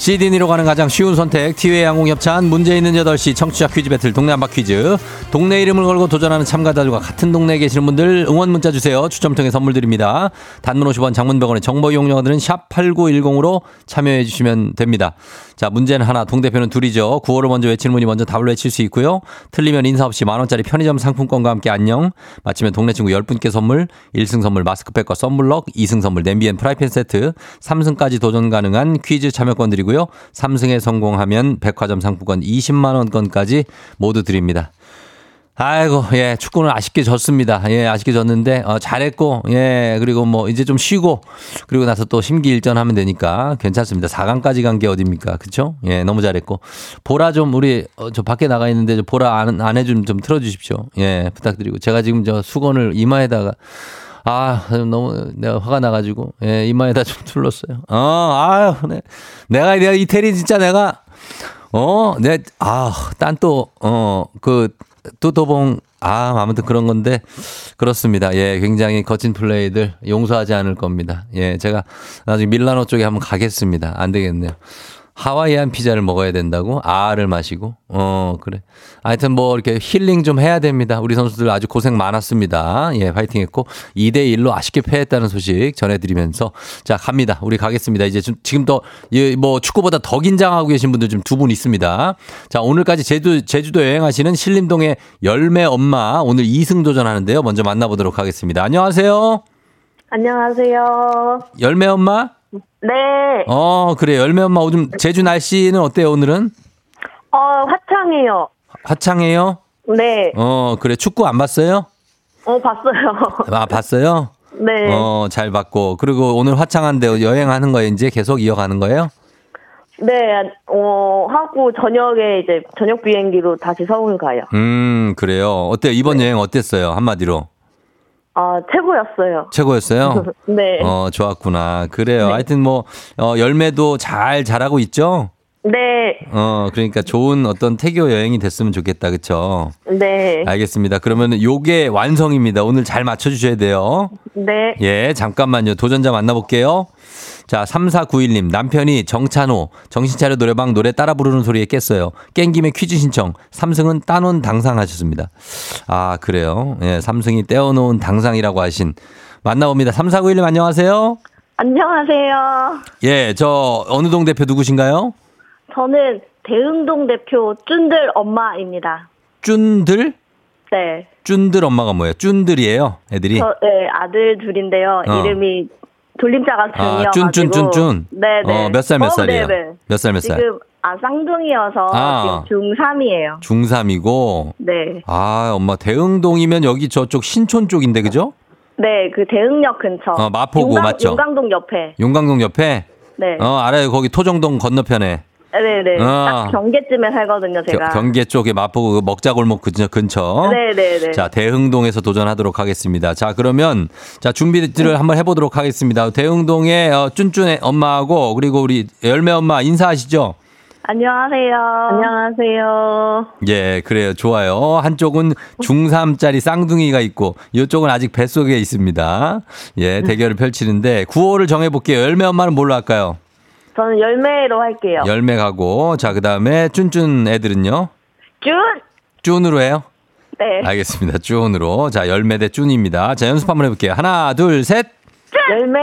시드니로 가는 가장 쉬운 선택. 티웨이 항공 협찬. 문제 있는 8시 청취자 퀴즈 배틀 동네 한바 퀴즈. 동네 이름을 걸고 도전하는 참가자들과 같은 동네에 계시는 분들 응원 문자 주세요. 추첨 통해 선물 드립니다. 단문 50원 장문 100원의 정보 이용료 드는 샵 8910으로 참여해 주시면 됩니다. 자 문제는 하나. 동대표는 둘이죠. 구호를 먼저 외치는 분이 먼저 답을 외칠 수 있고요. 틀리면 인사 없이 만원짜리 편의점 상품권과 함께 안녕. 맞히면 동네 친구 10분께 선물. 1승 선물 마스크팩과 썬블럭 2승 선물 냄비 and 프라이팬 세트. 3승까지 도전 가능한 퀴즈 참여권 드리고 요 3승에 성공하면 백화점 상품권 20만 원권까지 모두 드립니다 아이고, 예, 축구는 아쉽게 졌습니다. 예, 아쉽게 졌는데, 어, 잘했고, 예, 그리고 뭐, 이제 좀 쉬고, 그리고 나서 또 심기일전 하면 되니까 괜찮습니다. 4강까지 간 게 어딥니까? 그쵸? 예, 너무 잘했고. 보라 좀, 우리, 어, 저 밖에 나가 있는데, 저 보라 안, 안에 좀, 좀 틀어주십시오. 예, 부탁드리고. 제가 지금 저 수건을 이마에다가, 아, 너무 내가 화가 나가지고, 예, 이마에다 좀 둘렀어요. 어, 아유, 네. 내가, 내가 이태리 진짜 내가, 어, 내, 아, 딴 또, 어, 그, 뚜도봉, 아, 아무튼 그런 건데, 그렇습니다. 예, 굉장히 거친 플레이들 용서하지 않을 겁니다. 예, 제가 나중에 밀라노 쪽에 한번 가겠습니다. 안 되겠네요. 하와이안 피자를 먹어야 된다고? 아를 마시고? 어, 그래. 하여튼 뭐 이렇게 힐링 좀 해야 됩니다. 우리 선수들 아주 고생 많았습니다. 예, 파이팅 했고 2대1로 아쉽게 패했다는 소식 전해드리면서 자, 갑니다. 우리 가겠습니다. 이제 좀 지금 더, 예, 뭐 축구보다 더 긴장하고 계신 분들 좀 두 분 있습니다. 자, 오늘까지 제주, 제주도 여행하시는 신림동의 열매 엄마 오늘 2승 도전하는데요. 먼저 만나보도록 하겠습니다. 안녕하세요. 안녕하세요. 열매 엄마? 네, 어, 그래. 열매 엄마 요즘 제주 날씨는 어때요, 오늘은? 어, 화창해요. 화창해요? 네, 어, 그래. 축구 안 봤어요? 어, 봤어요. 아, 봤어요? 네. 어, 잘 봤고. 그리고 오늘 화창한데 여행하는 거에 이제 계속 이어가는 거예요? 네, 어, 하고 저녁에 이제 저녁 비행기로 다시 서울 가요. 음, 그래요. 어때요? 이번 여행 어땠어요? 한마디로. 아, 최고였어요. 최고였어요? 네. 어, 좋았구나. 그래요. 네. 하여튼 뭐, 어, 열매도 잘 자라고 있죠? 네, 어, 그러니까 좋은 어떤 태교 여행이 됐으면 좋겠다. 그쵸? 네, 알겠습니다. 그러면 요게 완성입니다. 오늘 잘 맞춰주셔야 돼요. 네. 예, 잠깐만요. 도전자 만나볼게요. 자, 3491님. 남편이 정찬호, 정신차려 노래방 노래 따라 부르는 소리에 깼어요. 깬 김에 퀴즈 신청. 삼승은 따놓은 당상하셨습니다. 아, 그래요. 예, 삼승이 떼어놓은 당상이라고 하신. 만나봅니다. 3491님 안녕하세요. 안녕하세요. 예, 저, 어느 동 대표 누구신가요? 저는 대흥동 대표 쭌들 엄마입니다. 쭌들? 네. 쭌들 엄마가 뭐예요? 쭌들이에요, 애들이? 저, 네, 아들 둘인데요. 어. 이름이 돌림자가 아. 쭌쭌쭌쭌. 네네. 어, 몇 살, 몇 어, 살이에요? 네네. 몇 살, 몇 살? 지금 아 쌍둥이여서 아. 지금 중3이에요. 중3이고. 네. 아, 엄마 대흥동이면 여기 저쪽 신촌 쪽인데, 그죠? 네, 그 대흥역 근처. 어, 마포구 용강, 맞죠? 용강동 옆에. 용강동 옆에? 네. 어, 알아요. 거기 토정동 건너편에. 네네. 어. 딱 경계쯤에 살거든요, 제가. 겨- 경계 쪽에 마포구 그 먹자골목 근처. 근처. 네네네. 자, 대흥동에서 도전하도록 하겠습니다. 자, 그러면 자, 준비를 한번 해보도록 하겠습니다. 대흥동의 어, 쭌쭌의 엄마하고 그리고 우리 열매 엄마 인사하시죠? 안녕하세요. 안녕하세요. 예, 그래요. 좋아요. 한쪽은 중3짜리 쌍둥이가 있고, 이쪽은 아직 뱃속에 있습니다. 예, 대결을 펼치는데, 구호를 정해볼게요. 열매 엄마는 뭘로 할까요? 저는 열매로 할게요. 열매 가고, 자, 그 다음에 쭌쭌 애들은요? 준! 쭌으로 해요? 네. 알겠습니다. 쭌으로. 자, 열매 대 쭌입니다. 자, 연습 한번 해볼게요. 하나, 둘, 셋. 열매.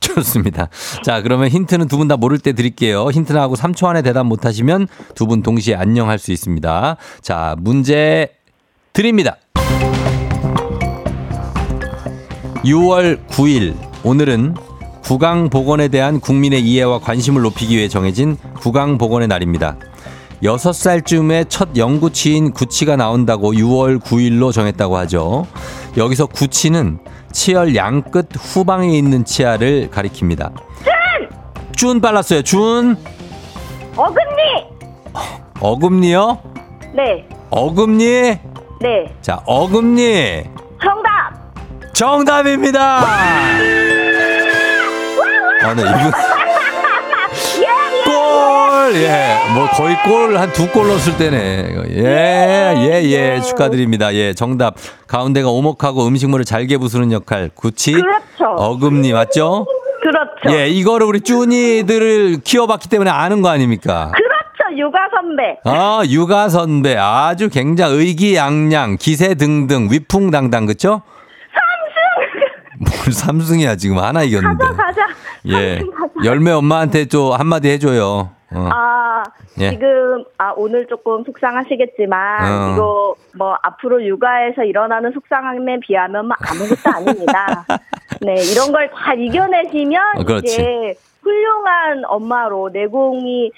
좋습니다. 자, 그러면 힌트는 두 분 다 모를 때 드릴게요. 힌트 나하고 3초 안에 대답 못 하시면 두 분 동시에 안녕할 수 있습니다. 자, 문제 드립니다. 6월 9일 오늘은 구강 보건에 대한 국민의 이해와 관심을 높이기 위해 정해진 구강 보건의 날입니다. 6살쯤에 첫 영구치인 구치가 나온다고 6월 9일로 정했다고 하죠. 여기서 구치는 치열 양끝 후방에 있는 치아를 가리킵니다. 준 빨랐어요. 준 어금니! 어금니요? 네. 어금니? 네. 자, 어금니. 정답! 정답입니다. 아, 네, 이분. 골! 예. 뭐 거의 골 한 두 골 넣었을 때네. 예, 예, 예. 축하드립니다. 예. 정답. 가운데가 오목하고 음식물을 잘게 부수는 역할. 구치. 그렇죠. 어금니 맞죠? 그렇죠. 예, 이거를 우리 쭈니들을 키워봤기 때문에 아는 거 아닙니까? 그렇죠. 육아 선배. 아, 육아 선배. 아주 굉장히 의기양양, 기세 등등, 위풍당당, 그쵸? 뭘 삼승이야, 지금 하나 이겼는데. 가자, 가자. 예. 가자. 열매 엄마한테 또 한마디 해줘요. 어. 아, 예. 지금, 아, 오늘 조금 속상하시겠지만, 어. 이거, 뭐, 앞으로 육아에서 일어나는 속상함에 비하면 뭐 아무것도 아닙니다. 네, 이런 걸잘 이겨내시면, 어. 이제, 훌륭한 엄마로, 내공이,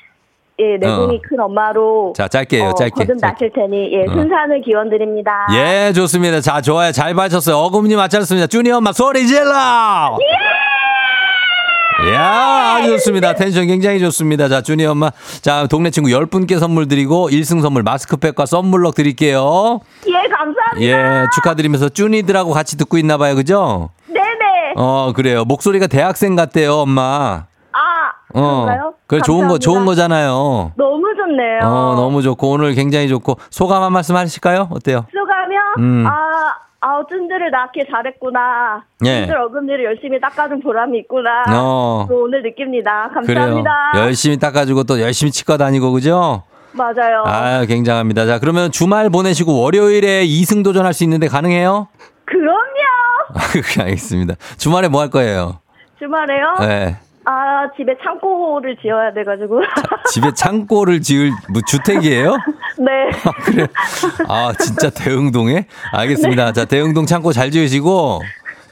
예, 내공이 어. 큰 엄마로, 자, 짧게 해요, 어, 짧게. 거듭 나실 테니, 예, 어. 순산을 기원 드립니다. 예, 좋습니다. 자, 좋아요. 잘 맞췄어요. 어금니 맞췄습니다. 쭈니 엄마 소리 질러! 야, 아주 좋습니다. 텐션 굉장히 좋습니다. 자, 쭈니 엄마. 자, 동네 친구 10분께 선물 드리고 1승 선물 마스크팩과 썬블럭 드릴게요. 예, 감사합니다. 예, 축하드리면서 쭈니들하고 같이 듣고 있나 봐요. 그죠? 네네. 어, 그래요. 목소리가 대학생 같대요, 엄마. 아, 어. 그런가요? 그래, 좋은 거. 좋은 거잖아요. 너무 좋네요. 어, 너무 좋고, 오늘 굉장히 좋고, 소감 한 말씀 하실까요? 어때요? 수가면 음. 아, 아, 쭌들을 낳게 잘했구나. 예. 쭌들 어금니를 열심히 닦아준 보람이 있구나. 어. 또 오늘 느낍니다. 그래요. 감사합니다. 열심히 닦아주고 또 열심히 치과 다니고, 그죠? 맞아요. 아 굉장합니다. 자, 그러면 주말 보내시고 월요일에 2승 도전할 수 있는데 가능해요? 그럼요. 알겠습니다. 주말에 뭐 할 거예요? 주말에요? 네. 아, 집에 창고를 지어야 돼가지고. 집에 창고를 지을 뭐 주택이에요? 네. 그래. 아, 진짜 대흥동에? 알겠습니다. 자, 대흥동 창고 잘 지으시고,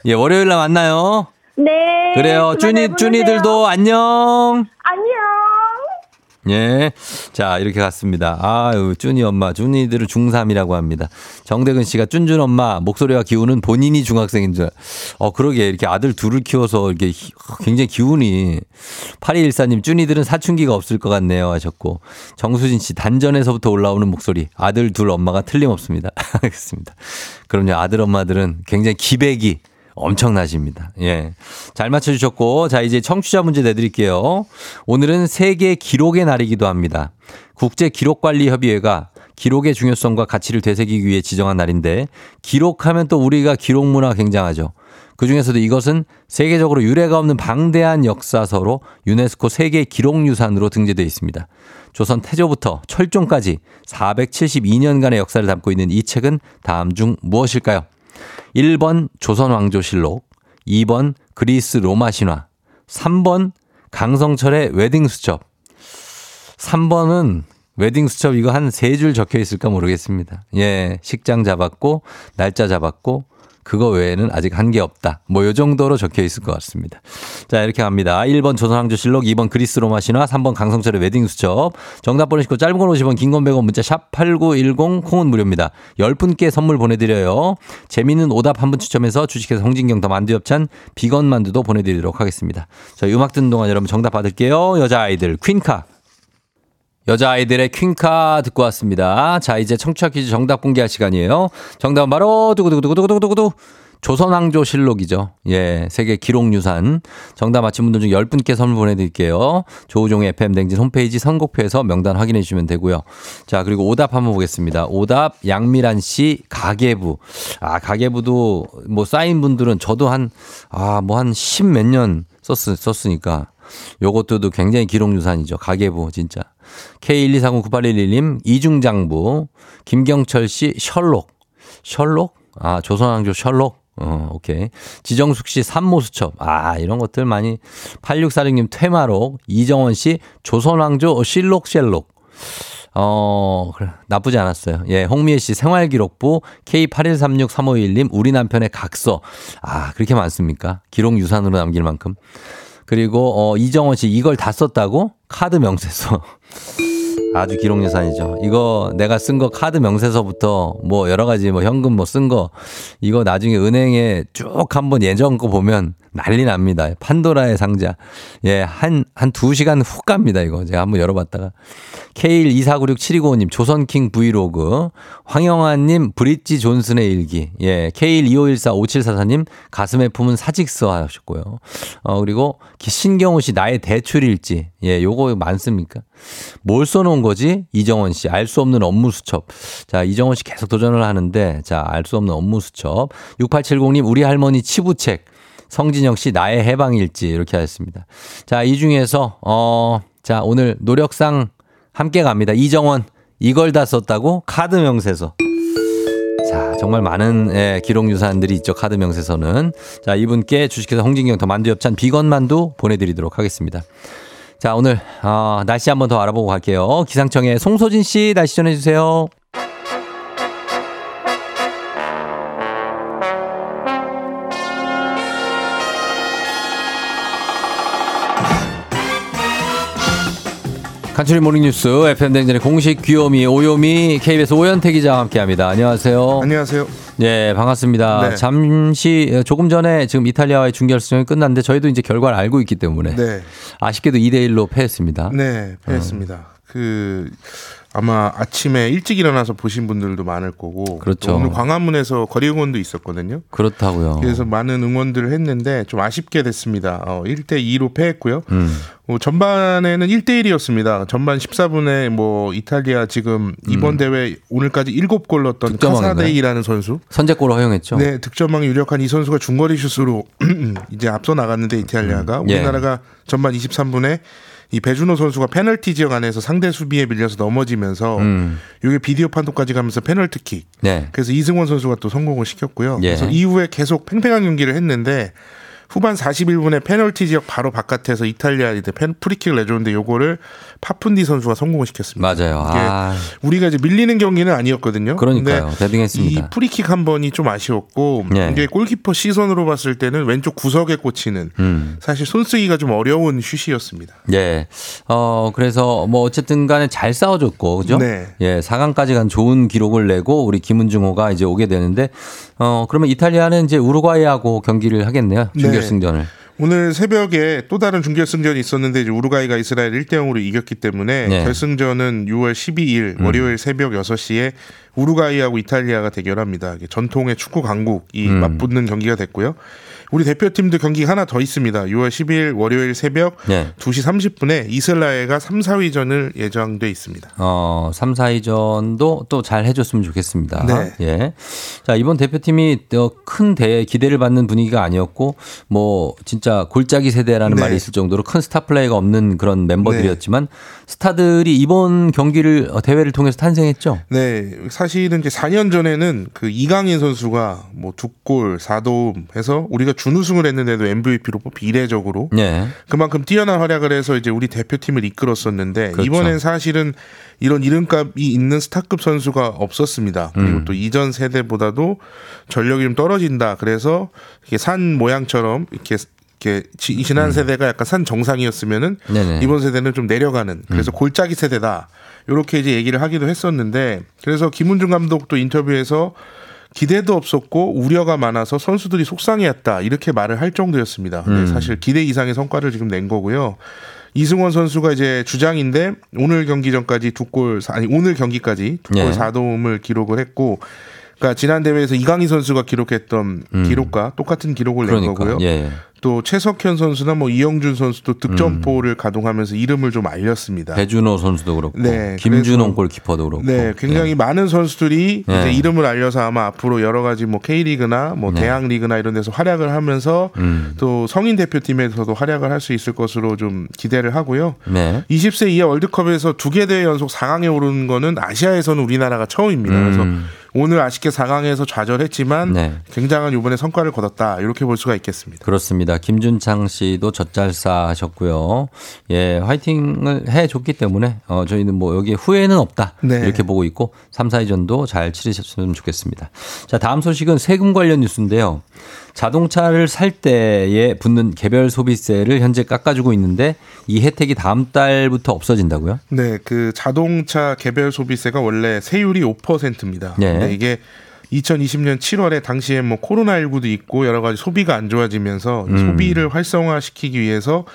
예, 월요일 날 만나요. 네. 그래요. 쭈니, 잘 쭈니들도 안녕. 안녕. 예. 자, 이렇게 갔습니다. 아유, 쭈니 엄마, 쭈니들은 중3이라고 합니다. 정대근 씨가 쭌쭌 엄마, 목소리와 기운은 본인이 중학생인 줄. 어, 그러게. 이렇게 아들 둘을 키워서 이렇게 히- 굉장히 기운이. 8214님, 쭈니들은 사춘기가 없을 것 같네요. 하셨고. 정수진 씨, 단전에서부터 올라오는 목소리. 아들 둘 엄마가 틀림없습니다. 알겠습니다. 그럼요. 아들 엄마들은 굉장히 기백이 엄청나십니다. 예. 잘 맞춰주셨고, 자, 이제 청취자 문제 내드릴게요. 오늘은 세계 기록의 날이기도 합니다. 국제 기록관리협의회가 기록의 중요성과 가치를 되새기기 위해 지정한 날인데, 기록하면 또 우리가 기록 문화 굉장하죠. 그 중에서도 이것은 세계적으로 유례가 없는 방대한 역사서로 유네스코 세계 기록유산으로 등재되어 있습니다. 조선 태조부터 철종까지 472년간의 역사를 담고 있는 이 책은 다음 중 무엇일까요? 1번 조선왕조실록, 2번 그리스 로마 신화, 3번 강성철의 웨딩 수첩. 3번은 웨딩 수첩 이거 한 세 줄 적혀 있을까 모르겠습니다. 예, 식장 잡았고 날짜 잡았고 그거 외에는 아직 한 게 없다. 뭐 요 정도로 적혀 있을 것 같습니다. 자, 이렇게 갑니다. 1번 조선왕조실록, 2번 그리스 로마 신화, 3번 강성철의 웨딩 수첩. 정답 보내시고 짧은 건 50원, 긴 건 100원 문자 샵 8910 콩은 무료입니다. 10분께 선물 보내 드려요. 재미있는 오답 한 분 추첨해서 주식회사 홍진경 더만두 협찬 비건 만두도 보내 드리도록 하겠습니다. 저희 음악 듣는 동안 여러분 정답 받을게요. 여자 아이들 퀸카 여자아이들의 퀸카 듣고 왔습니다. 자, 이제 청취자 퀴즈 정답 공개할 시간이에요. 정답은 바로 두구두구두구두구두구두구 조선왕조 실록이죠. 예, 세계 기록유산. 정답 맞힌 분들 중 10분께 선물 보내드릴게요. 조우종의 FM댕진 홈페이지 선곡표에서 명단 확인해 주시면 되고요. 자, 그리고 오답 한번 보겠습니다. 오답 양미란 씨 가계부. 아, 가계부도 뭐 쌓인 분들은 저도 한, 아, 뭐한십몇년 썼, 썼으니까. 요것도 굉장히 기록유산이죠. 가계부, 진짜. K123098111님, 이중장부, 김경철 씨, 셜록. 셜록? 아, 조선왕조 셜록? 어, 오케이. 지정숙 씨, 산모수첩. 아, 이런 것들 많이. 8646님, 퇴마록. 이정원 씨, 조선왕조 실록, 셜록. 어, 그래. 나쁘지 않았어요. 예, 홍미애 씨 생활기록부 K81363521님 우리 남편의 각서. 아, 그렇게 많습니까? 기록 유산으로 남길 만큼. 그리고 어 이정원 씨 이걸 다 썼다고? 카드 명세서. 아주 기록 유산이죠. 이거 내가 쓴 거 카드 명세서부터 뭐 여러 가지 뭐 현금 뭐 쓴 거 이거 나중에 은행에 쭉 한번 예전 거 보면 난리 납니다. 판도라의 상자. 예, 한, 한 두 시간 훅 갑니다. 이거 제가 한번 열어봤다가. K124967295님 조선킹 브이로그. 황영아님 브릿지 존슨의 일기. 예, K125145744님 가슴에 품은 사직서 하셨고요. 어, 그리고 신경호 씨 나의 대출일지. 예, 요거 많습니까? 뭘 써놓은 거지? 이정원 씨. 알 수 없는 업무 수첩. 자, 이정원 씨 계속 도전을 하는데, 자, 알 수 없는 업무 수첩. 6870님, 우리 할머니 치부책. 성진영 씨, 나의 해방일지. 이렇게 하셨습니다. 자, 이 중에서, 어, 자, 오늘 노력상 함께 갑니다. 이정원, 이걸 다 썼다고? 카드 명세서. 자, 정말 많은 예, 기록 유산들이 있죠. 카드 명세서는. 자, 이분께 주식회사 홍진경 더 만두 엽찬 비건 만두 보내 드리도록 하겠습니다. 자, 오늘 어, 날씨 한번 더 알아보고 갈게요. 기상청의 송소진 씨 날씨 전해 주세요. 간추리 모닝뉴스 FM 댕진의 공식 귀요미 오요미 KBS 오현태 기자와 함께합니다. 안녕하세요. 안녕하세요. 네, 반갑습니다. 네. 잠시 조금 전에 지금 이탈리아와의 준결승이 끝났는데 저희도 이제 결과를 알고 있기 때문에 네. 아쉽게도 2대 1로 패했습니다. 네, 패했습니다. 그 아마 아침에 일찍 일어나서 보신 분들도 많을 거고 그렇죠. 또 오늘 광화문에서 거리 응원도 있었거든요. 그렇다고요. 그래서 많은 응원들을 했는데 좀 아쉽게 됐습니다. 어, 1대 2로 패했고요. 음. 어, 전반에는 1대 1이었습니다. 전반 14분에 뭐 이탈리아 지금 이번 대회 오늘까지 7골 넣었던 음. 카사데이라는 선수. 선제골을 허용했죠. 네, 득점왕이 유력한 이 선수가 중거리 슛으로 이제 앞서 나갔는데 이탈리아가 음. 예. 우리나라가 전반 23분에 이 배준호 선수가 페널티 지역 안에서 상대 수비에 밀려서 넘어지면서 음. 이게 비디오 판독까지 가면서 페널티킥. 네. 그래서 이승원 선수가 또 성공을 시켰고요. 예. 그래서 이후에 계속 팽팽한 경기를 했는데 후반 41분에 페널티 지역 바로 바깥에서 이탈리아 이제 펜 프리킥을 내줬는데 요거를 파푼디 선수가 성공을 시켰습니다. 맞아요. 아, 우리가 이제 밀리는 경기는 아니었거든요. 그러니까요. 대등했습니다. 이 프리킥 한 번이 좀 아쉬웠고 예. 이게 골키퍼 시선으로 봤을 때는 왼쪽 구석에 꽂히는 음. 사실 손쓰기가 좀 어려운 슛이었습니다. 예. 어, 그래서 뭐 어쨌든 간에 잘 싸워줬고, 그죠? 네. 예, 4강까지 간 좋은 기록을 내고 우리 김은중호가 이제 오게 되는데, 어, 그러면 이탈리아는 이제 우루과이하고 경기를 하겠네요. 네. 준결승전을. 오늘 새벽에 또 다른 준결승전이 있었는데 이제 우루과이가 이스라엘 1대 0으로 이겼기 때문에 네. 결승전은 6월 12일 음. 월요일 새벽 6시에 우루과이하고 이탈리아가 대결합니다. 전통의 축구 강국이 음. 맞붙는 경기가 됐고요. 우리 대표팀도 경기 하나 더 있습니다. 6월 12일 월요일 새벽 네. 2시 30분에 이스라엘과 3, 4위전을 예정돼 있습니다. 어, 3, 4위전도 또 잘 해줬으면 좋겠습니다. 네. 예. 자, 이번 대표팀이 어, 큰 대, 기대를 받는 분위기가 아니었고, 뭐, 진짜 골짜기 세대라는 네. 말이 있을 정도로 큰 스타 플레이가 없는 그런 멤버들이었지만, 스타들이 이번 경기를, 어, 대회를 통해서 탄생했죠. 네, 사실은 이제 4년 전에는 그 이강인 선수가 뭐 두 골, 4도움 해서 우리가 준우승을 했는데도 MVP로 뽑히 이례적으로 예. 그만큼 뛰어난 활약을 해서 이제 우리 대표팀을 이끌었었는데 그렇죠. 이번엔 사실은 이런 이름값이 있는 스타급 선수가 없었습니다. 그리고 음. 또 이전 세대보다도 전력이 좀 떨어진다. 그래서 이렇게 산 모양처럼 이렇게 이렇게 지- 지난 세대가 약간 산 정상이었으면은 음. 네네. 음. 이번 세대는 좀 내려가는 그래서 골짜기 세대다. 이렇게 이제 얘기를 하기도 했었는데 그래서 김은중 감독도 인터뷰에서 기대도 없었고 우려가 많아서 선수들이 속상해했다 이렇게 말을 할 정도였습니다. 음. 사실 기대 이상의 성과를 지금 낸 거고요. 이승원 선수가 이제 주장인데 오늘 경기 전까지 두 골 아니 오늘 경기까지 두골 예. 4도움을 기록을 했고 그러니까 지난 대회에서 이강인 선수가 기록했던 음. 기록과 똑같은 기록을 낸 그러니까. 거고요. 예. 또 최석현 선수나 뭐 이영준 선수도 득점포를 가동하면서 이름을 좀 알렸습니다. 음. 배준호 선수도 그렇고, 네, 김준홍 그래서- 골키퍼도 그렇고. 네, 굉장히 예. 많은 선수들이 네. 이제 이름을 알려서 아마 앞으로 여러 가지 뭐 K리그나 뭐 네. 대학 리그나 이런 데서 활약을 하면서 음. 또 성인 대표팀에서도 활약을 할 수 있을 것으로 좀 기대를 하고요. 네. 20세 이하 월드컵에서 두 개 대회 연속 4강에 오르는 거는 아시아에서는 우리나라가 처음입니다. 그래서 음. 오늘 아쉽게 4강에서 좌절했지만 네. 굉장한 이번에 성과를 거뒀다 이렇게 볼 수가 있겠습니다. 그렇습니다. 김준창 씨도 젖잘싸 하셨고요. 예, 화이팅을 해 줬기 때문에 어 저희는 뭐 여기에 후회는 없다. 네. 이렇게 보고 있고 3, 4위전도 잘 치르셨으면 좋겠습니다. 자, 다음 소식은 세금 관련 뉴스인데요. 자동차를 살 때에 붙는 개별 소비세를 현재 깎아주고 있는데 이 혜택이 다음 달부터 없어진다고요? 네, 그 자동차 개별 소비세가 원래 세율이 5%입니다. 네. 근데 이게 2020년 7월에 당시에 뭐 코로나19도 있고 여러 가지 소비가 안 좋아지면서 음. 소비를 활성화시키기 위해서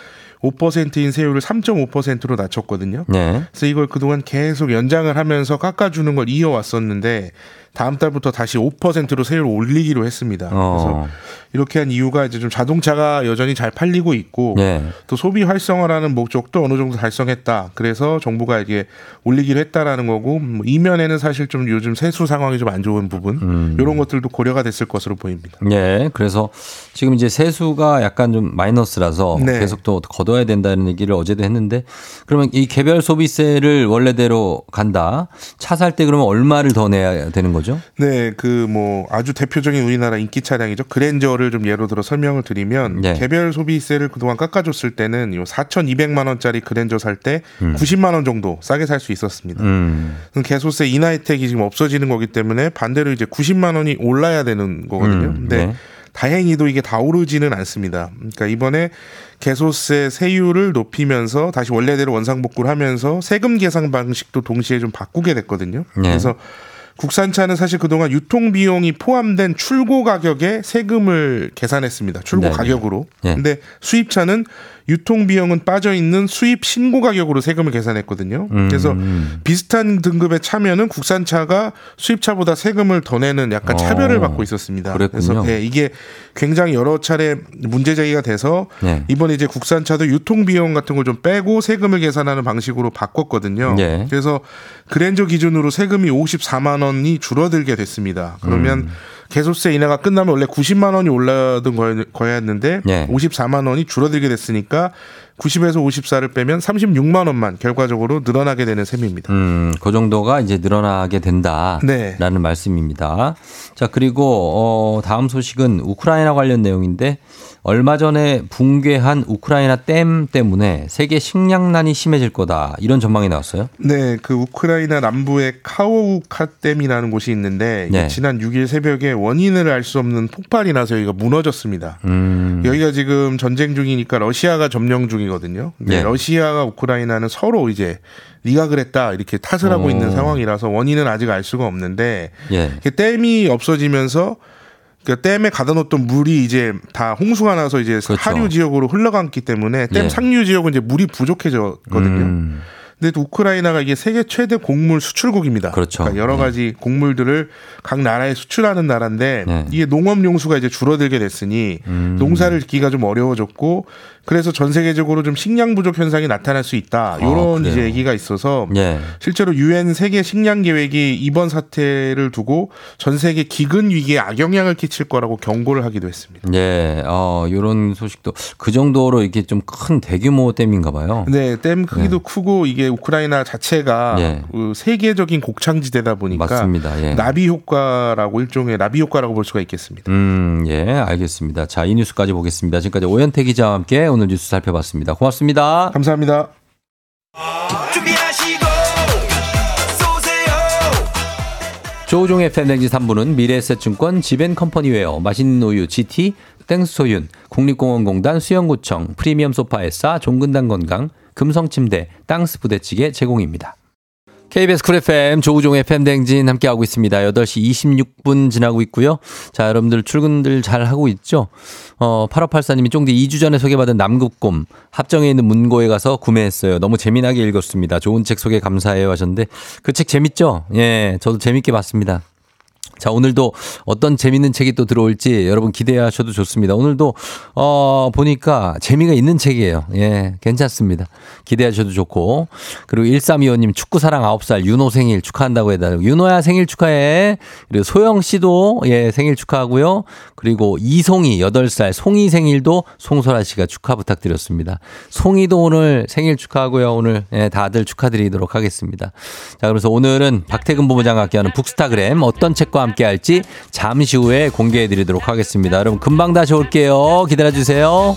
5%인 세율을 3.5%로 낮췄거든요. 네. 그래서 이걸 그동안 계속 연장을 하면서 깎아주는 걸 이어왔었는데 다음 달부터 다시 5%로 세율을 올리기로 했습니다. 그래서 어. 이렇게 한 이유가 이제 좀 자동차가 여전히 잘 팔리고 있고 네. 또 소비 활성화라는 목적도 어느 정도 달성했다. 그래서 정부가 이게 올리기로 했다라는 거고 뭐 이면에는 사실 좀 요즘 세수 상황이 좀 안 좋은 부분 음. 이런 것들도 고려가 됐을 것으로 보입니다. 예, 그래서 지금 이제 세수가 약간 좀 마이너스라서 네. 계속 또 걷어야 된다는 얘기를 어제도 했는데 그러면 이 개별 소비세를 원래대로 간다. 차 살 때 그러면 얼마를 더 내야 되는 거 죠? 네, 그 뭐 아주 대표적인 우리나라 인기 차량이죠. 그랜저를 좀 예로 들어 설명을 드리면 네. 개별 소비세를 그동안 깎아줬을 때는 요 4,200만 원짜리 그랜저 살때 음. 90만 원 정도 싸게 살 수 있었습니다. 음. 개소세 인하 혜택이 지금 없어지는 거기 때문에 반대로 이제 90만 원이 올라야 되는 거거든요. 음, 근데 네. 다행히도 이게 다 오르지는 않습니다. 그러니까 이번에 개소세 세율을 높이면서 다시 원래대로 원상복구를 하면서 세금 계산 방식도 동시에 좀 바꾸게 됐거든요. 네. 그래서 국산차는 사실 그동안 유통 비용이 포함된 출고 가격에 세금을 계산했습니다. 출고 네네. 가격으로. 네. 근데 수입차는 유통 비용은 빠져 있는 수입 신고 가격으로 세금을 계산했거든요. 그래서 음. 비슷한 등급의 차면은 국산차가 수입차보다 세금을 더 내는 약간 차별을 어, 받고 있었습니다. 그랬군요. 래서 예, 이게 굉장히 여러 차례 문제 제기가 돼서 네. 이번에 이제 국산차도 유통 비용 같은 걸 좀 빼고 세금을 계산하는 방식으로 바꿨거든요. 예. 그래서 그랜저 기준으로 세금이 54만 원이 줄어들게 됐습니다. 그러면 음. 개소세 인하가 끝나면 원래 90만 원이 올라던 거였- 거였는데 예. 54만 원이 줄어들게 됐으니까 90에서 54를 빼면 36만 원만 결과적으로 늘어나게 되는 셈입니다. 음, 그 정도가 이제 늘어나게 된다라는 네. 말씀입니다. 자, 그리고 어 다음 소식은 우크라이나 관련 내용인데 얼마 전에 붕괴한 우크라이나 댐 때문에 세계 식량난이 심해질 거다. 이런 전망이 나왔어요. 네, 그 우크라이나 남부의 카오우카 댐이라는 곳이 있는데 네. 지난 6일 새벽에 원인을 알 수 없는 폭발이 나서 여기가 무너졌습니다. 음. 여기가 지금 전쟁 중이니까 러시아가 점령 중이거든요. 예. 러시아와 우크라이나는 서로 이제 네가 그랬다 이렇게 탓을 하고 오. 있는 상황이라서 원인은 아직 알 수가 없는데 예. 댐이 없어지면서 그 댐에 가다 놓던 물이 이제 다 홍수가 나서 이제 그렇죠. 하류 지역으로 흘러갔기 때문에 댐 예. 상류 지역은 이제 물이 부족해졌거든요. 음. 근데 또 우크라이나가 이게 세계 최대 곡물 수출국입니다. 그렇죠. 러니까 여러 네. 가지 곡물들을 각 나라에 수출하는 나라인데 네. 이게 농업 용수가 이제 줄어들게 됐으니 음. 농사를 짓기가 좀 어려워졌고 그래서 전 세계적으로 좀 식량 부족 현상이 나타날 수 있다. 이런 아? 이제 얘기가 있어서 예. 실제로 유엔 세계 식량 계획이 이번 사태를 두고 전 세계 기근 위기에 악영향을 끼칠 거라고 경고를 하기도 했습니다. 예. 어, 요런 소식도 그 정도로 이게 좀 큰 대규모 댐인가 봐요. 네, 댐 크기도 크고 이게 우크라이나 자체가 예. 그 세계적인 곡창지대다 보니까 맞습니다. 예. 나비 효과라고 일종의 나비 효과라고 볼 수가 있겠습니다. 음, 예, 알겠습니다. 자, 이 뉴스까지 보겠습니다. 지금까지 오현태 기자와 함께 오늘 뉴스 살펴봤습니다. 고맙습니다. 감사합니다. 조우종의 FM대행진 3부는 미래에셋증권 지벤컴퍼니웨어 맛있는 우유 GT 땡스소윤 국립공원공단 수영구청 프리미엄 소파에싸 종근당 건강 금성침대 땅스 부대찌개 제공입니다. KBS 쿨 FM 조우종의 FM대행진 함께하고 있습니다. 8시 26분 지나고 있고요. 자, 여러분들 출근들 잘 하고 있죠? 어, 8584님이 쫑디 2주 전에 소개받은 남극곰 합정에 있는 문고에 가서 구매했어요. 너무 재미나게 읽었습니다. 좋은 책 소개 감사해요 하셨는데 그 책 재밌죠? 예, 저도 재밌게 봤습니다. 자, 오늘도 어떤 재밌는 책이 또 들어올지 여러분 기대하셔도 좋습니다. 오늘도, 어, 보니까 재미가 있는 책이에요. 예, 괜찮습니다. 기대하셔도 좋고. 그리고 1325님 축구사랑 9살 윤호 생일 축하한다고 해달라고. 윤호야 생일 축하해. 그리고 소영 씨도, 예, 생일 축하하고요. 그리고 이송이 8살 송이 생일도 송소라 씨가 축하 부탁드렸습니다. 송이도 오늘 생일 축하하고요. 오늘, 예, 다들 축하드리도록 하겠습니다. 자, 그래서 오늘은 박태근 본부장과 함께하는 북스타그램 어떤 책과 함께 할지 잠시 후에 공개해 드리도록 하겠습니다. 여러분 금방 다시 올게요. 기다려 주세요.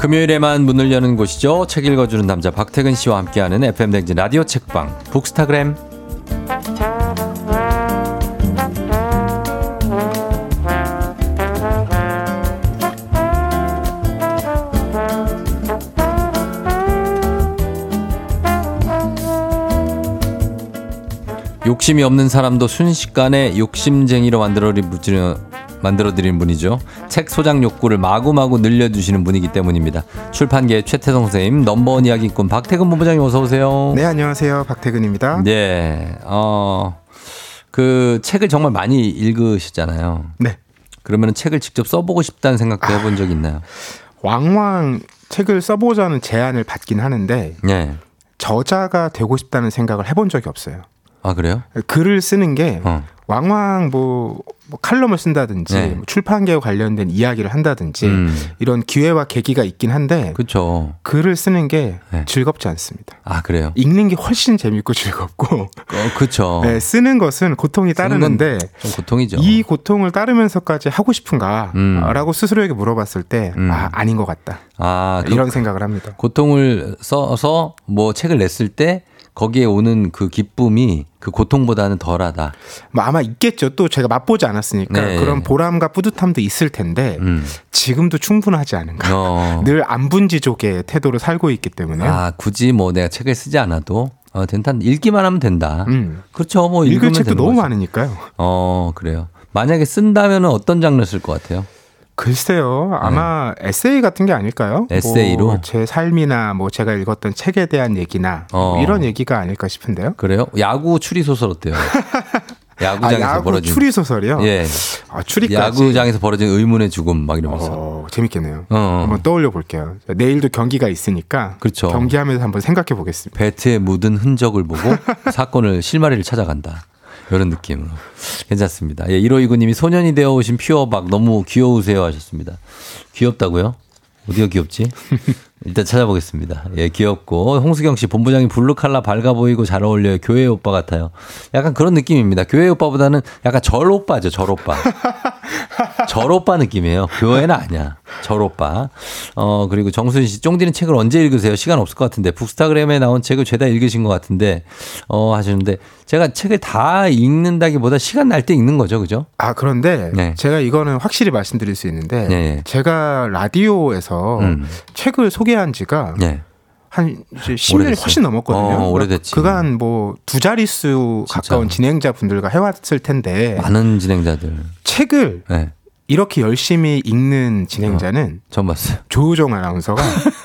금요일에만 문을 여는 곳이죠. 책 읽어주는 남자 박태근 씨와 함께하는 FM 댕진 라디오 책방 북스타그램. 욕심이 없는 사람도 순식간에 욕심쟁이로 만들어드린 만들어드린 분이죠. 책 소장 욕구를 마구마구 늘려주시는 분이기 때문입니다. 출판계 최태성 선생님, 넘버원 이야기꾼 박태근 본부장님 어서 오세요. 네, 안녕하세요. 박태근입니다. 네, 어, 그 책을 정말 많이 읽으셨잖아요. 네. 그러면 책을 직접 써보고 싶다는 생각도 해본 적 있나요? 왕왕 책을 써보자는 제안을 받긴 하는데 네. 저자가 되고 싶다는 생각을 해본 적이 없어요. 아 그래요? 글을 쓰는 게 어. 왕왕 뭐, 뭐 칼럼을 쓴다든지 네. 뭐 출판계와 관련된 이야기를 한다든지 음. 이런 기회와 계기가 있긴 한데 그렇죠. 글을 쓰는 게 네. 즐겁지 않습니다. 아 그래요? 읽는 게 훨씬 재밌고 즐겁고 어, 그렇죠. 네, 쓰는 것은 고통이 따르는데 좀 고통이죠. 이 고통을 따르면서까지 하고 싶은가? 음. 라고 스스로에게 물어봤을 때, 음. 아, 아닌 것 같다. 아 그- 이런 생각을 합니다. 고통을 써서 뭐 책을 냈을 때 거기에 오는 그 기쁨이 그 고통보다는 덜하다. 뭐 아마 있겠죠. 또 제가 맛보지 않았으니까 네. 그런 보람과 뿌듯함도 있을 텐데, 음. 지금도 충분하지 않은가. 어. 늘 안분지족의 태도로 살고 있기 때문에. 아 굳이 뭐 내가 책을 쓰지 않아도 어, 된다. 읽기만 하면 된다. 음. 그렇죠. 뭐 읽을 책도 너무 거죠. 많으니까요. 어 그래요. 만약에 쓴다면 어떤 장르 쓸 것 같아요? 글쎄요. 아마 에세이 같은 게 아닐까요? 네. 에세이로? 뭐 제 삶이나 뭐 제가 읽었던 책에 대한 얘기나 뭐 어. 이런 얘기가 아닐까 싶은데요. 그래요? 야구 추리 소설 어때요? 야구장에서 아, 야구 벌어진 추리 소설이요? 예. 아, 추리까지. 야구장에서 벌어진 의문의 죽음 막 이러면서. 어, 재밌겠네요. 어. 한번 떠올려 볼게요. 내일도 경기가 있으니까 그렇죠. 경기하면서 한번 생각해 보겠습니다. 배트에 묻은 흔적을 보고 사건을 실마리를 찾아간다. 이런 느낌으로. 괜찮습니다. 예, 1529님이 소년이 되어 오신 퓨어박 너무 귀여우세요 하셨습니다. 귀엽다고요? 어디가 귀엽지? 일단 찾아보겠습니다. 예, 귀엽고 홍수경 씨 본부장이 blue 칼라 밝아 보이고 잘 어울려요. 교회 오빠 같아요. 약간 그런 느낌입니다. 교회 오빠보다는 약간 절 오빠죠. 절 오빠. 절 오빠 느낌이에요. 교회는 아니야. 절 오빠. 어, 그리고 정수진 씨, 쫑디는 책을 언제 읽으세요? 시간 없을 것 같은데. 북스타그램에 나온 책을 죄다 읽으신 것 같은데, 어, 하시는데, 제가 책을 다 읽는다기보다 시간 날 때 읽는 거죠. 그죠? 아 그런데 네. 제가 이거는 확실히 말씀드릴 수 있는데 네. 제가 라디오에서 음. 책을 소개 한 지가 네. 한 이제 10년이 오래됐어요. 훨씬 넘었거든요. 어, 오래됐지. 그간 뭐 두 자릿수 가까운 진행자 분들과 해왔을 텐데 많은 진행자들. 책을 네. 이렇게 열심히 읽는 진행자는 처음 봤어요. 조우종 아나운서가 어,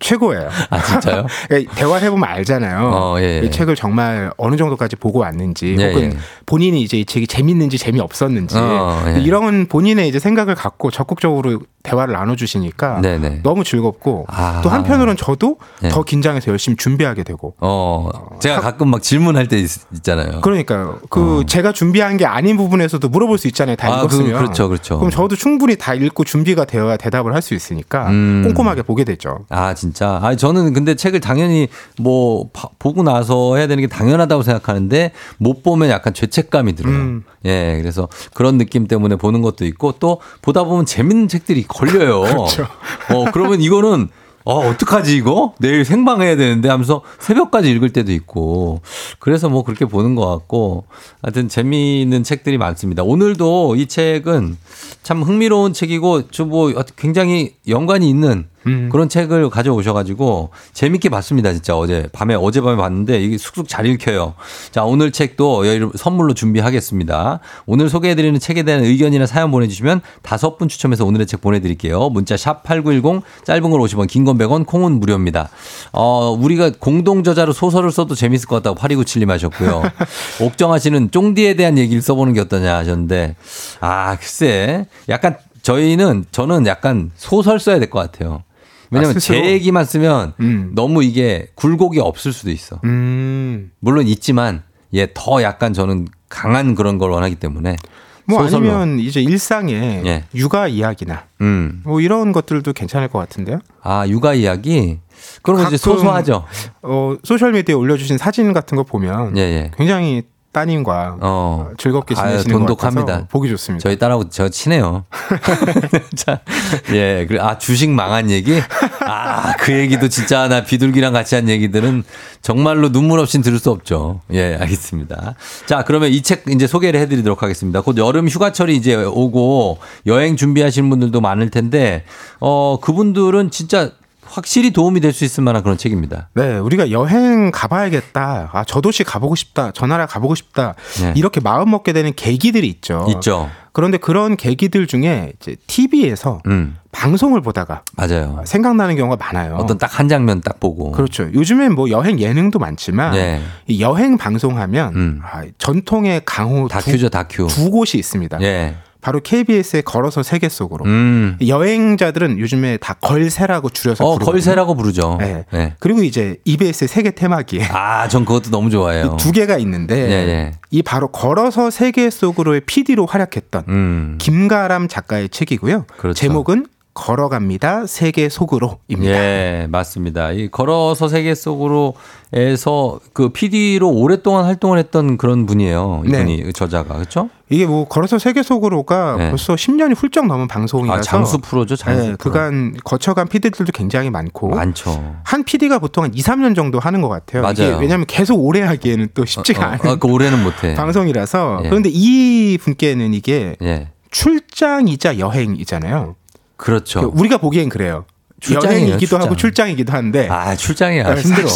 최고예요. 아, 진짜요? 그러니까 대화해 보면 알잖아요. 어, 예, 예. 이 책을 정말 어느 정도까지 보고 왔는지, 예, 혹은 예. 본인이 이제 이 책이 재밌는지 재미없었는지, 어, 예. 이런 본인의 이제 생각을 갖고 적극적으로 대화를 나눠주시니까 네네. 너무 즐겁고, 아. 또 한편으로는 저도 네. 더 긴장해서 열심히 준비하게 되고, 어, 제가 가끔 막 질문할 때 있, 잖아요 그러니까요. 그 제가 준비한 게 아닌 부분에서도 물어볼 수 있잖아요. 다 어. 아, 그, 읽었으면. 그 렇죠, 그렇죠. 그럼 저도 충분히 다 읽고 준비가 되어야 대답을 할 수 있으니까 음. 꼼꼼하게 보게 되죠. 아, 진짜. 아, 저는 근데 책을 당연히 뭐 봐- 보고 나서 해야 되는 게 당연하다고 생각하는데 못 보면 약간 죄책감이 들어요. 음. 예, 그래서 그런 느낌 때문에 보는 것도 있고 또 보다 보면 재밌는 책들이 걸려요. 그렇죠. 어, 그러면 이거는 어, 어떡하지 이거? 내일 생방해야 되는데 하면서 새벽까지 읽을 때도 있고. 그래서 뭐 그렇게 보는 것 같고. 하여튼 재미있는 책들이 많습니다. 오늘도 이 책은 참 흥미로운 책이고, 저 뭐 굉장히 연관이 있는 음. 그런 책을 가져오셔가지고 재밌게 봤습니다. 진짜 어제 밤에 어젯밤에 봤는데 이게 쑥쑥 잘 읽혀요. 자 오늘 책도 선물로 준비하겠습니다. 오늘 소개해드리는 책에 대한 의견이나 사연 보내주시면 다섯 분 추첨해서 오늘의 책 보내드릴게요. 문자 샵 #8910 짧은 걸 50원, 긴 건 100원, 콩은 무료입니다. 어 우리가 공동 저자로 소설을 써도 재밌을 것 같다고 8297님 하셨고요. 옥정아 씨는 쫑디에 대한 얘기를 써보는 게 어떠냐 하셨는데 아 글쎄 약간 저희는 저는 약간 소설 써야 될 것 같아요. 왜냐면 아, 제? 얘기만 쓰면 음. 너무 이게 굴곡이 없을 수도 있어. 음. 물론 있지만 예 더 약간 저는 강한 그런 걸 원하기 때문에 뭐 소설로. 아니면 이제 일상의 예. 육아 이야기나 음. 뭐 이런 것들도 괜찮을 것 같은데요. 아 육아 이야기 그런 거 이제 소소하죠. 어, 소셜 미디어에 올려주신 사진 같은 거 보면 예 예. 굉장히 따님과 어. 즐겁게 지내시는 것 돈독합니다. 보기 좋습니다. 저희 딸하고 저 친해요. 자, 예, 그래, 아, 주식 망한 얘기? 아, 그 얘기도 진짜 나 비둘기랑 같이 한 얘기들은 정말로 눈물 없이 들을 수 없죠. 예, 알겠습니다. 자, 그러면 이 책 이제 소개를 해드리도록 하겠습니다. 곧 여름 휴가철이 이제 오고 여행 준비하시는 분들도 많을 텐데, 어, 그분들은 진짜 확실히 도움이 될 수 있을 만한 그런 책입니다. 네, 우리가 여행 가봐야겠다. 아, 저 도시 가보고 싶다. 저 나라 가보고 싶다. 네. 이렇게 마음 먹게 되는 계기들이 있죠. 있죠. 그런데 그런 계기들 중에 이제 TV에서 음, 방송을 보다가 맞아요. 생각나는 경우가 많아요. 어떤 딱 한 장면 딱 보고. 그렇죠. 요즘엔 뭐 여행 예능도 많지만 예. 이 여행 방송하면 음. 아, 전통의 강호 다큐죠, 다큐. 두, 두 곳이 있습니다. 예. 바로 KBS의 걸어서 세계 속으로. 음. 여행자들은 요즘에 다 걸세라고 줄여서 어, 부르거든요. 걸세라고 부르죠. 네. 네. 그리고 이제 EBS의 세계 테마기에 아, 전 그것도 너무 좋아해요. 두 개가 있는데 예, 예. 이 바로 걸어서 세계 속으로의 PD로 활약했던 음. 김가람 작가의 책이고요. 그렇죠. 제목은 걸어갑니다 세계 속으로입니다. 예, 맞습니다. 이 걸어서 세계 속으로에서 그 PD로 오랫동안 활동을 했던 그런 분이에요. 이분이 그 저자가 그렇죠? 이게 뭐 걸어서 세계 속으로가 네. 벌써 10년이 훌쩍 넘은 방송이라서 아, 장수 프로죠, 장수 네, 프로. 그간 거쳐간 PD들도 굉장히 많고 많죠. 한 PD가 보통 한 2, 3년 정도 하는 것 같아요. 맞아요. 왜냐하면 계속 오래 하기에는 또 쉽지가 어, 않은 어, 그 올해는 못해. 방송이라서 예. 그런데 이 분께는 이게 예, 출장이자 여행이잖아요. 그렇죠. 그 우리가 보기엔 그래요. 여행이기도 출장. 하고 출장이기도 한데 아 출장이야 네, 힘들어.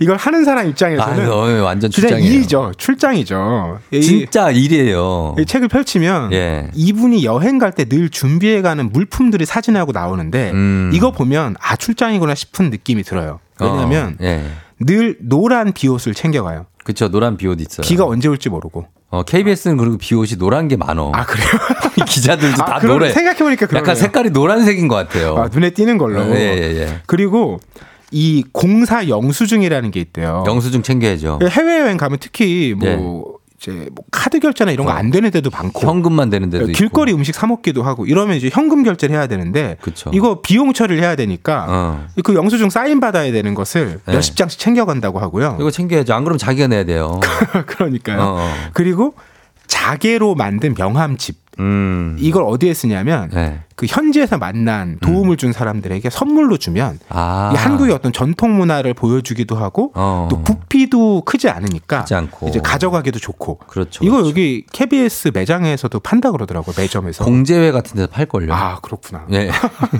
이걸 하는 사람 아, 입장에서는 어, 완전 그냥 출장이에요. 일이죠. 출장이죠. 이- 진짜 일이에요. 이 책을 펼치면 예. 이분이 여행 갈 때 늘 준비해가는 물품들이 사진하고 나오는데 음. 이거 보면 아 출장이구나 싶은 느낌이 들어요. 왜냐하면 어, 예. 늘 노란 비옷을 챙겨가요. 그쵸 노란 비옷 있어요. 비가 언제 올지 모르고. 어, KBS는 그리고 비옷이 노란 게 많어. 아 그래요? 기자들도 아, 다 노래. 생각해보니까 그러네요. 약간 색깔이 노란색인 것 같아요. 아, 눈에 띄는 걸로. 예, 예, 예. 그리고 이 공사 영수증이라는 게 있대요. 영수증 챙겨야죠. 해외여행 가면 특히 뭐 예. 이제 뭐 카드 결제나 이런 거 안 되는 데도 많고 현금만 되는 데도 있고. 길거리 음식 사 먹기도 하고 이러면 이제 현금 결제를 해야 되는데 그쵸. 이거 비용 처리를 해야 되니까 어. 그 영수증 사인 받아야 되는 것을 네. 몇십 장씩 챙겨간다고 하고요. 이거 챙겨야죠. 안 그러면 자기가 내야 돼요. 그러니까요. 어, 어. 그리고 자개로 만든 명함집 음. 이걸 어디에 쓰냐면 네. 그 현지에서 만난 도움을 준 사람들에게 선물로 주면 아. 이 한국의 어떤 전통 문화를 보여주기도 하고 어. 또 부피도 크지 않으니까 크지. 이제 가져가기도 좋고 그렇죠. 이거 그렇죠. 여기 KBS 매장에서도 판다 그러더라고요 매점에서 공제회 같은 데서 팔 걸요. 아 그렇구나 예.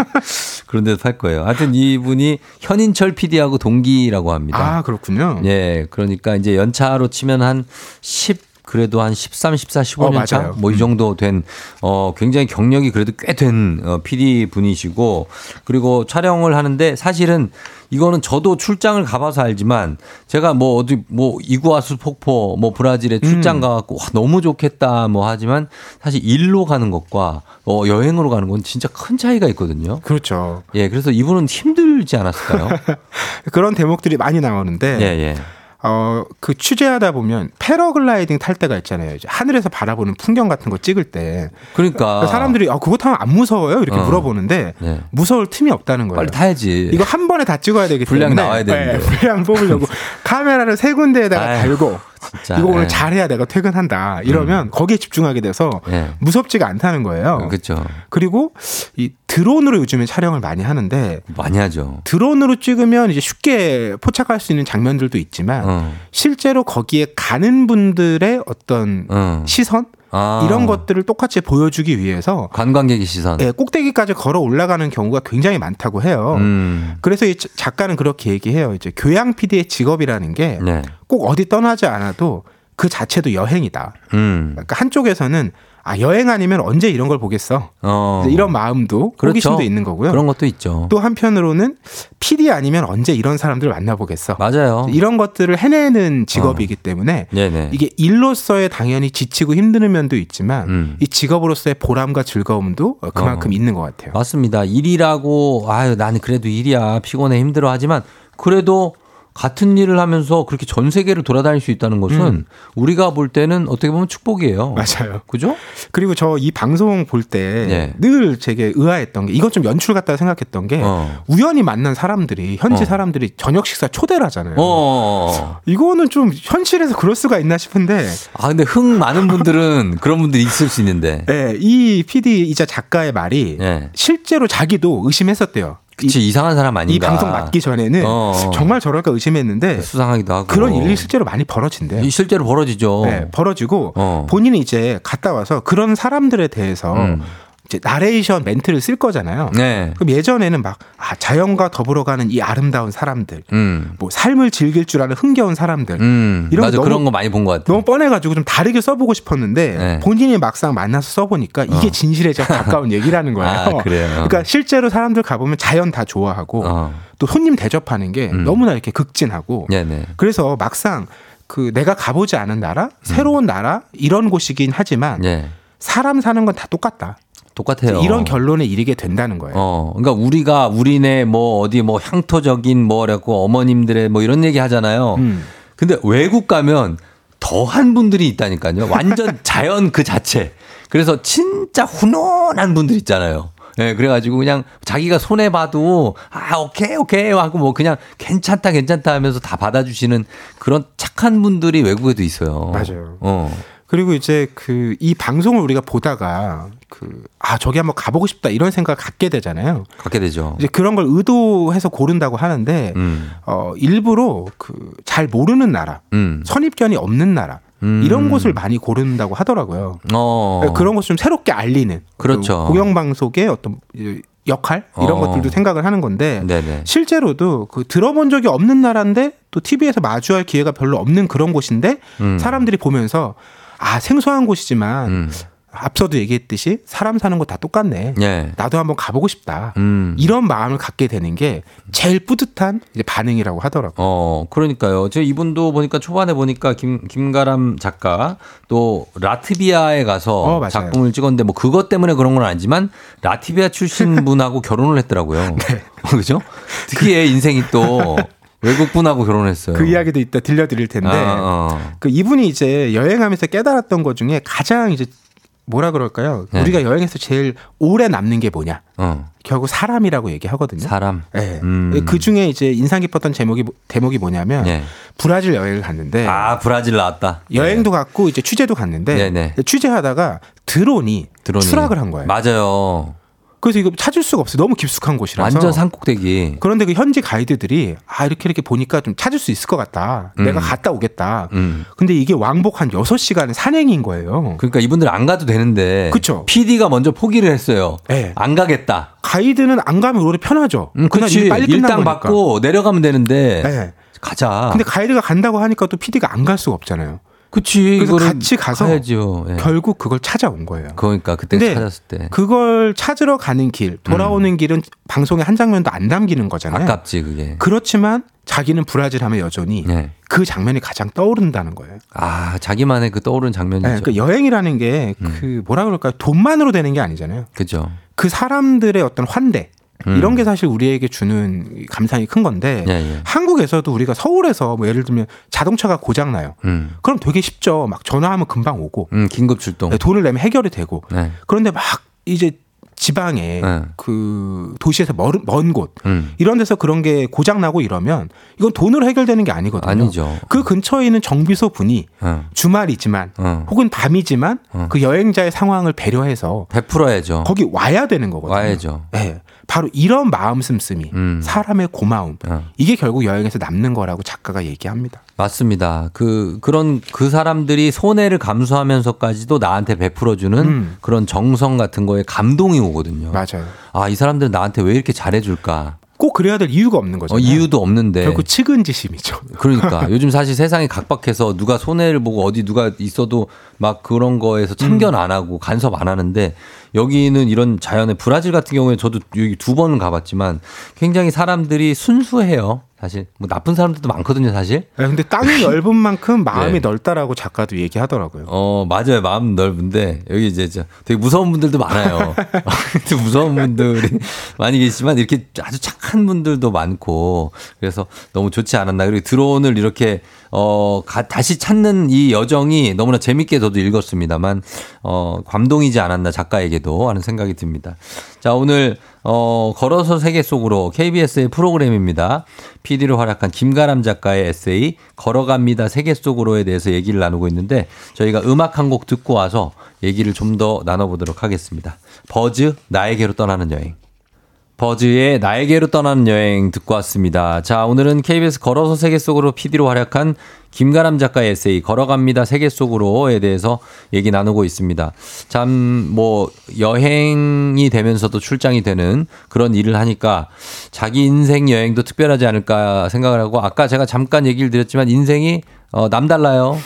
그런 데서 팔 거예요. 하여튼 이분이 현인철 PD하고 동기라고 합니다. 아 그렇군요 예. 그러니까 이제 연차로 치면 한 10, 그래도 한 13, 14, 15년 어, 차? 맞아요. 뭐이 정도 된, 어, 굉장히 경력이 그래도 꽤 된, 어, PD 분이시고, 그리고 촬영을 하는데 사실은 이거는 저도 출장을 가봐서 알지만 제가 뭐 어디 뭐 이구아수 폭포 뭐 브라질에 출장 음. 가갖고 와, 너무 좋겠다 뭐 하지만 사실 일로 가는 것과 어, 여행으로 가는 건 진짜 큰 차이가 있거든요. 그렇죠 예, 그래서 이분은 힘들지 않았을까요? 그런 대목들이 많이 나오는데 예, 예. 어, 그 취재하다 보면 패러글라이딩 탈 때가 있잖아요. 이제 하늘에서 바라보는 풍경 같은 거 찍을 때 그러니까 사람들이 아, 그거 타면 안 무서워요? 이렇게 어. 물어보는데 네. 무서울 틈이 없다는 거예요. 빨리 타야지. 이거 한 번에 다 찍어야 되기 분량 때문에 나와야 되는데. 네, 분량 뽑으려고 카메라를 세 군데에다가 아유, 달고 진짜. 이거 오늘 예. 잘해야 내가 퇴근한다. 이러면 거기에 집중하게 돼서 예. 무섭지가 않다는 거예요. 그렇죠. 그리고 이 드론으로 요즘에 촬영을 많이 하는데 많이 하죠. 드론으로 찍으면 이제 쉽게 포착할 수 있는 장면들도 있지만 어. 실제로 거기에 가는 분들의 어떤 어. 시선 아. 이런 것들을 똑같이 보여주기 위해서 관광객의 시선. 예, 꼭대기까지 걸어 올라가는 경우가 굉장히 많다고 해요. 음. 그래서 이 자- 작가는 그렇게 얘기해요. 이제 교양 PD의 직업이라는 게꼭 네. 어디 떠나지 않아도 그 자체도 여행이다. 음. 그러니까 한쪽에서는 아 여행 아니면 언제 이런 걸 보겠어. 어. 이런 마음도 그렇죠. 호기심도 있는 거고요. 그런 것도 있죠. 또 한편으로는 PD 아니면 언제 이런 사람들 을 만나보겠어. 맞아요. 이런 것들을 해내는 직업이기 때문에 네네. 이게 일로서의 당연히 지치고 힘드는 면도 있지만 음. 이 직업으로서의 보람과 즐거움도 어, 그만큼 어. 있는 것 같아요. 맞습니다. 일이라고 아유 나는 그래도 일이야 피곤해 힘들어 하지만 그래도 같은 일을 하면서 그렇게 전 세계를 돌아다닐 수 있다는 것은 음. 우리가 볼 때는 어떻게 보면 축복이에요. 맞아요. 그죠? 그리고 저 이 방송 볼때 네. 늘 제게 의아했던 게 이건 좀 연출 같다 생각했던 게 어. 우연히 만난 사람들이 현지 어. 사람들이 저녁 식사 초대를 하잖아요. 어. 이거는 좀 현실에서 그럴 수가 있나 싶은데 아 근데 흥 많은 분들은 그런 분들이 있을 수 있는데. 예, 이 PD이자 작가의 말이 예. 실제로 자기도 의심했었대요. 그치 이 상한 사람 이 아닌가. 방송 맞기 전에는 어. 정말 저럴까 의심했는데 수상하기도 하고. 그런 일이 실제로 많이 벌어진대요. 이 실제로 벌어지죠. 네, 벌어지고 어. 본인이 이제 갔다 와서 그런 사람들에 대해서 음. 이제 나레이션 멘트를 쓸 거잖아요. 네. 그럼 예전에는 막 아, 자연과 더불어 가는 이 아름다운 사람들, 음. 뭐 삶을 즐길 줄 아는 흥겨운 사람들, 음. 이런 맞아 거 그런 너무- 거 많이 본 것 같아. 너무 뻔해가지고 좀 다르게 써보고 싶었는데 네. 본인이 막상 만나서 써보니까 이게 어. 진실에 좀 가까운 얘기라는 거예요. 아, 그래요? 그러니까 실제로 사람들 가보면 자연 다 좋아하고 어. 또 손님 대접하는 게 음. 너무나 이렇게 극진하고 네네. 그래서 막상 그 내가 가보지 않은 나라, 새로운 나라 이런 곳이긴 하지만 예. 사람 사는 건 다 똑같다. 똑같아요. 이런 결론에 이르게 된다는 거예요. 어, 그러니까 우리가 우리네 뭐 어디 뭐 향토적인 뭐라고 어머님들의 뭐 이런 얘기 하잖아요. 음. 근데 외국 가면 더한 분들이 있다니까요. 완전 자연 그 자체. 그래서 진짜 훈훈한 분들 있잖아요. 예, 그래가지고 그냥 자기가 손해 봐도 아 오케이 오케이 하고 뭐 그냥 괜찮다 괜찮다 하면서 다 받아주시는 그런 착한 분들이 외국에도 있어요. 맞아요. 어, 그리고 이제 그 이 방송을 우리가 보다가 그 아 저기 한번 가보고 싶다 이런 생각을 갖게 되잖아요. 갖게 되죠. 이제 그런 걸 의도해서 고른다고 하는데 음, 어 일부러 그 잘 모르는 나라, 음, 선입견이 없는 나라 음. 이런 곳을 많이 고른다고 하더라고요. 어, 그런 것을 좀 새롭게 알리는 그렇죠. 공영 방송의 어떤 이 역할 이런 어. 것들도 생각을 하는 건데 네네. 실제로도 그 들어본 적이 없는 나라인데 또 TV에서 마주할 기회가 별로 없는 그런 곳인데 음. 사람들이 보면서 아 생소한 곳이지만 음. 앞서도 얘기했듯이 사람 사는 거 다 똑같네. 예. 나도 한번 가보고 싶다. 음. 이런 마음을 갖게 되는 게 제일 뿌듯한 반응이라고 하더라고요. 어, 그러니까요. 저 이분도 보니까 초반에 보니까 김, 김가람 작가 또 라트비아에 가서 어. 작품을 찍었는데 뭐 그것 때문에 그런 건 아니지만 라트비아 출신 분하고 결혼을 했더라고요. 네. 그죠? 특히의 인생이 또 외국 분하고 결혼했어요. 그 이야기도 이따 들려드릴 텐데 아, 어. 그 이분이 이제 여행하면서 깨달았던 것 중에 가장 이제 뭐라 그럴까요? 네. 우리가 여행에서 제일 오래 남는 게 뭐냐? 어. 결국 사람이라고 얘기하거든요. 사람. 네. 음. 그 중에 이제 인상 깊었던 제목이 뭐- 대목이 뭐냐면 네. 브라질 여행을 갔는데 아, 브라질 나왔다. 여행도 갔고 이제 취재도 갔는데 네네. 취재하다가 드론이, 드론이. 추락을 한 거예요. 맞아요. 그래서 이거 찾을 수가 없어요. 너무 깊숙한 곳이라서. 완전 산꼭대기. 그런데 그 현지 가이드들이 아 이렇게 이렇게 보니까 좀 찾을 수 있을 것 같다. 음. 내가 갔다 오겠다. 음. 근데 이게 왕복 한 6시간 산행인 거예요. 그러니까 이분들 안 가도 되는데. 그쵸. PD가 먼저 포기를 했어요. 네. 안 가겠다. 가이드는 안 가면 오히려 편하죠. 음, 그날. 일이 빨리 끝난 일당 거니까. 받고 내려가면 되는데. 네. 가자. 근데 가이드가 간다고 하니까 또 PD가 안 갈 수가 없잖아요. 그치. 그래서 같이 가서. 예. 결국 그걸 찾아온 거예요. 그러니까 그때 찾았을 때 그걸 찾으러 가는 길, 돌아오는 길은 방송에 한 장면도 안 담기는 거잖아요. 아깝지 그게. 그렇지만 자기는 브라질 하면 여전히 네. 그 장면이 가장 떠오른다는 거예요. 아 자기만의 그 떠오르는 장면이죠. 네, 그 여행이라는 게 음. 그 뭐라 그럴까요? 돈만으로 되는 게 아니잖아요. 그죠. 그 사람들의 어떤 환대 음. 이런 게 사실 우리에게 주는 감상이 큰 건데 예, 예. 한국에서도 우리가 서울에서 뭐 예를 들면 자동차가 고장 나요. 음. 그럼 되게 쉽죠. 막 전화하면 금방 오고 음, 긴급 출동. 네, 돈을 내면 해결이 되고 네. 그런데 막 이제 지방에 네. 그 도시에서 먼곳 음. 이런 데서 그런 게 고장 나고 이러면 이건 돈으로 해결되는 게 아니거든요. 아니죠. 그 근처에 있는 정비소 분이 어. 주말이지만 어. 혹은 밤이지만 어. 그 여행자의 상황을 배려해서 베풀어야죠. 거기 와야 되는 거거든요. 와야죠. 네. 바로 이런 마음 씀씀이 음. 사람의 고마움 어. 이게 결국 여행에서 남는 거라고 작가가 얘기합니다. 맞습니다. 그 그런 그 사람들이 손해를 감수하면서까지도 나한테 베풀어주는 음. 그런 정성 같은 거에 감동이 오거든요. 맞아요. 아이 사람들은 나한테 왜 이렇게 잘해줄까? 꼭 그래야 될 이유가 없는 어, 거죠. 이유도 없는데. 결국 측은지심이죠. 그러니까 요즘 사실 세상이 각박해서 누가 손해를 보고 어디 누가 있어도 막 그런 거에서 참견 안 하고 간섭 안 하는데 여기는 이런 자연의 브라질 같은 경우에 저도 여기 두 번 가봤지만 굉장히 사람들이 순수해요. 사실 뭐 나쁜 사람들도 많거든요, 사실. 네, 근데 땅이 넓은 만큼 마음이 네. 넓다라고 작가도 얘기하더라고요. 어 맞아요, 마음 넓은데 여기 이제 저 되게 무서운 분들도 많아요. 무서운 분들이 많이 계시지만 이렇게 아주 착한 분들도 많고 그래서 너무 좋지 않았나. 그리고 드론을 이렇게 어 가- 다시 찾는 이 여정이 너무나 재밌게 저도 읽었습니다만 어 감동이지 않았나 작가에게도 하는 생각이 듭니다. 자 오늘 어 걸어서 세계 속으로 KBS의 프로그램입니다. PD로 활약한 김가람 작가의 에세이 걸어갑니다 세계 속으로에 대해서 얘기를 나누고 있는데 저희가 음악 한 곡 듣고 와서 얘기를 좀 더 나눠보도록 하겠습니다. 버즈 나에게로 떠나는 여행. 버즈의 나에게로 떠나는 여행 듣고 왔습니다. 자, 오늘은 KBS 걸어서 세계 속으로 PD로 활약한 김가람 작가의 에세이 걸어갑니다 세계 속으로에 대해서 얘기 나누고 있습니다. 참 뭐 여행이 되면서도 출장이 되는 그런 일을 하니까 자기 인생 여행도 특별하지 않을까 생각을 하고 아까 제가 잠깐 얘기를 드렸지만 인생이 어, 남달라요.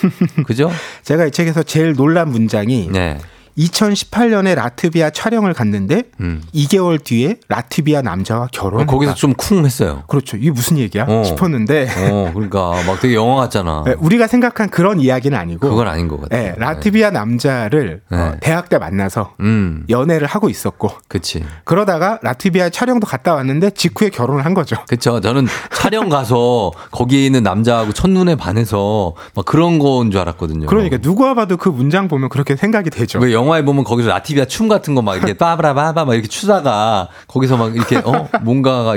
그죠? 제가 이 책에서 제일 놀란 문장이 네. 2018년에 라트비아 촬영을 갔는데 음. 2개월 뒤에 라트비아 남자와 어, 결혼했다. 거기서 좀 쿵 했어요. 그렇죠. 이게 무슨 얘기야 어. 싶었는데 어, 그러니까 막 되게 영화 같잖아. 네, 우리가 생각한 그런 이야기는 아니고 그건 아닌 것 같아요. 네, 라트비아 남자를 네. 어, 대학 때 만나서 음, 연애를 하고 있었고 그치. 그러다가 라트비아 촬영도 갔다 왔는데 직후에 결혼을 한 거죠. 그쵸. 저는 촬영 가서 거기에 있는 남자하고 첫눈에 반해서 막 그런 거인 줄 알았거든요. 그러니까 누가 봐도 그 문장 보면 그렇게 생각이 되죠. 왜 영화에 보면 거기서 라티비아 춤 같은 거 막 이렇게 빠바라바바 막 이렇게 추다가 거기서 막 이렇게 어 뭔가가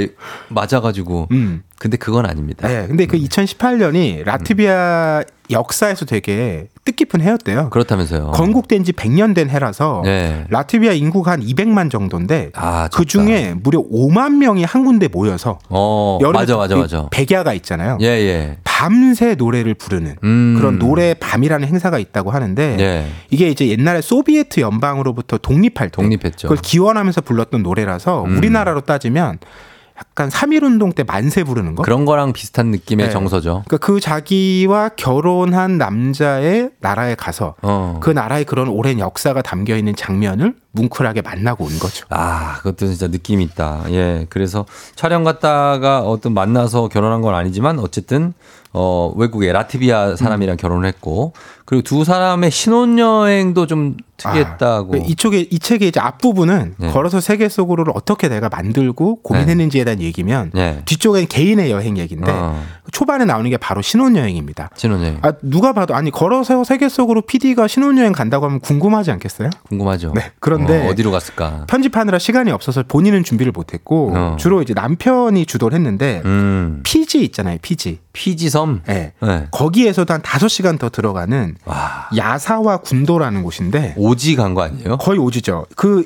맞아가지고 음. 근데 그건 아닙니다. 네, 근데 그 2018년이 라트비아 역사에서 되게 뜻깊은 해였대요. 그렇다면서요. 건국된 지 100년 된 해라서 네. 라트비아 인구가 한 200만 정도인데 아, 그 중에 무려 5만 명이 한 군데 모여서 어 맞아 맞아 이 맞아. 백야가 있잖아요. 예 예. 밤새 노래를 부르는 음. 그런 노래 밤이라는 행사가 있다고 하는데 네. 이게 이제 옛날에 소비에트 연방으로부터 독립할 때 독립했죠. 그걸 기원하면서 불렀던 노래라서 음. 우리나라로 따지면 약간 3.1 운동 때 만세 부르는 거 그런 거랑 비슷한 느낌의 네. 정서죠. 그러니까 그 자기와 결혼한 남자의 나라에 가서 어. 그 나라의 그런 오랜 역사가 담겨 있는 장면을 뭉클하게 만나고 온 거죠. 아, 그것도 진짜 느낌이 있다. 예. 그래서 촬영 갔다가 어떤 만나서 결혼한 건 아니지만 어쨌든 어, 외국의 라트비아 사람이랑 결혼을 했고 그리고 두 사람의 신혼여행도 좀 특이했다고. 아, 이쪽에 이 책의 이제 앞부분은 네. 걸어서 세계 속으로를 어떻게 내가 만들고 고민했는지에 대한 얘기면 네. 뒤쪽엔 개인의 여행 얘기인데 어. 초반에 나오는 게 바로 신혼여행입니다. 신혼여행. 아, 누가 봐도 아니 걸어서 세계 속으로 PD가 신혼여행 간다고 하면 궁금하지 않겠어요? 궁금하죠. 네. 그런 데 어, 어디로 갔을까? 편집하느라 시간이 없어서 본인은 준비를 못했고 어. 주로 이제 남편이 주도를 했는데 음. 피지 있잖아요, 피지. 피지섬. 네. 네. 거기에서도 한 5시간 더 들어가는 와. 야사와 군도라는 곳인데 오지 간 거 아니에요? 거의 오지죠. 그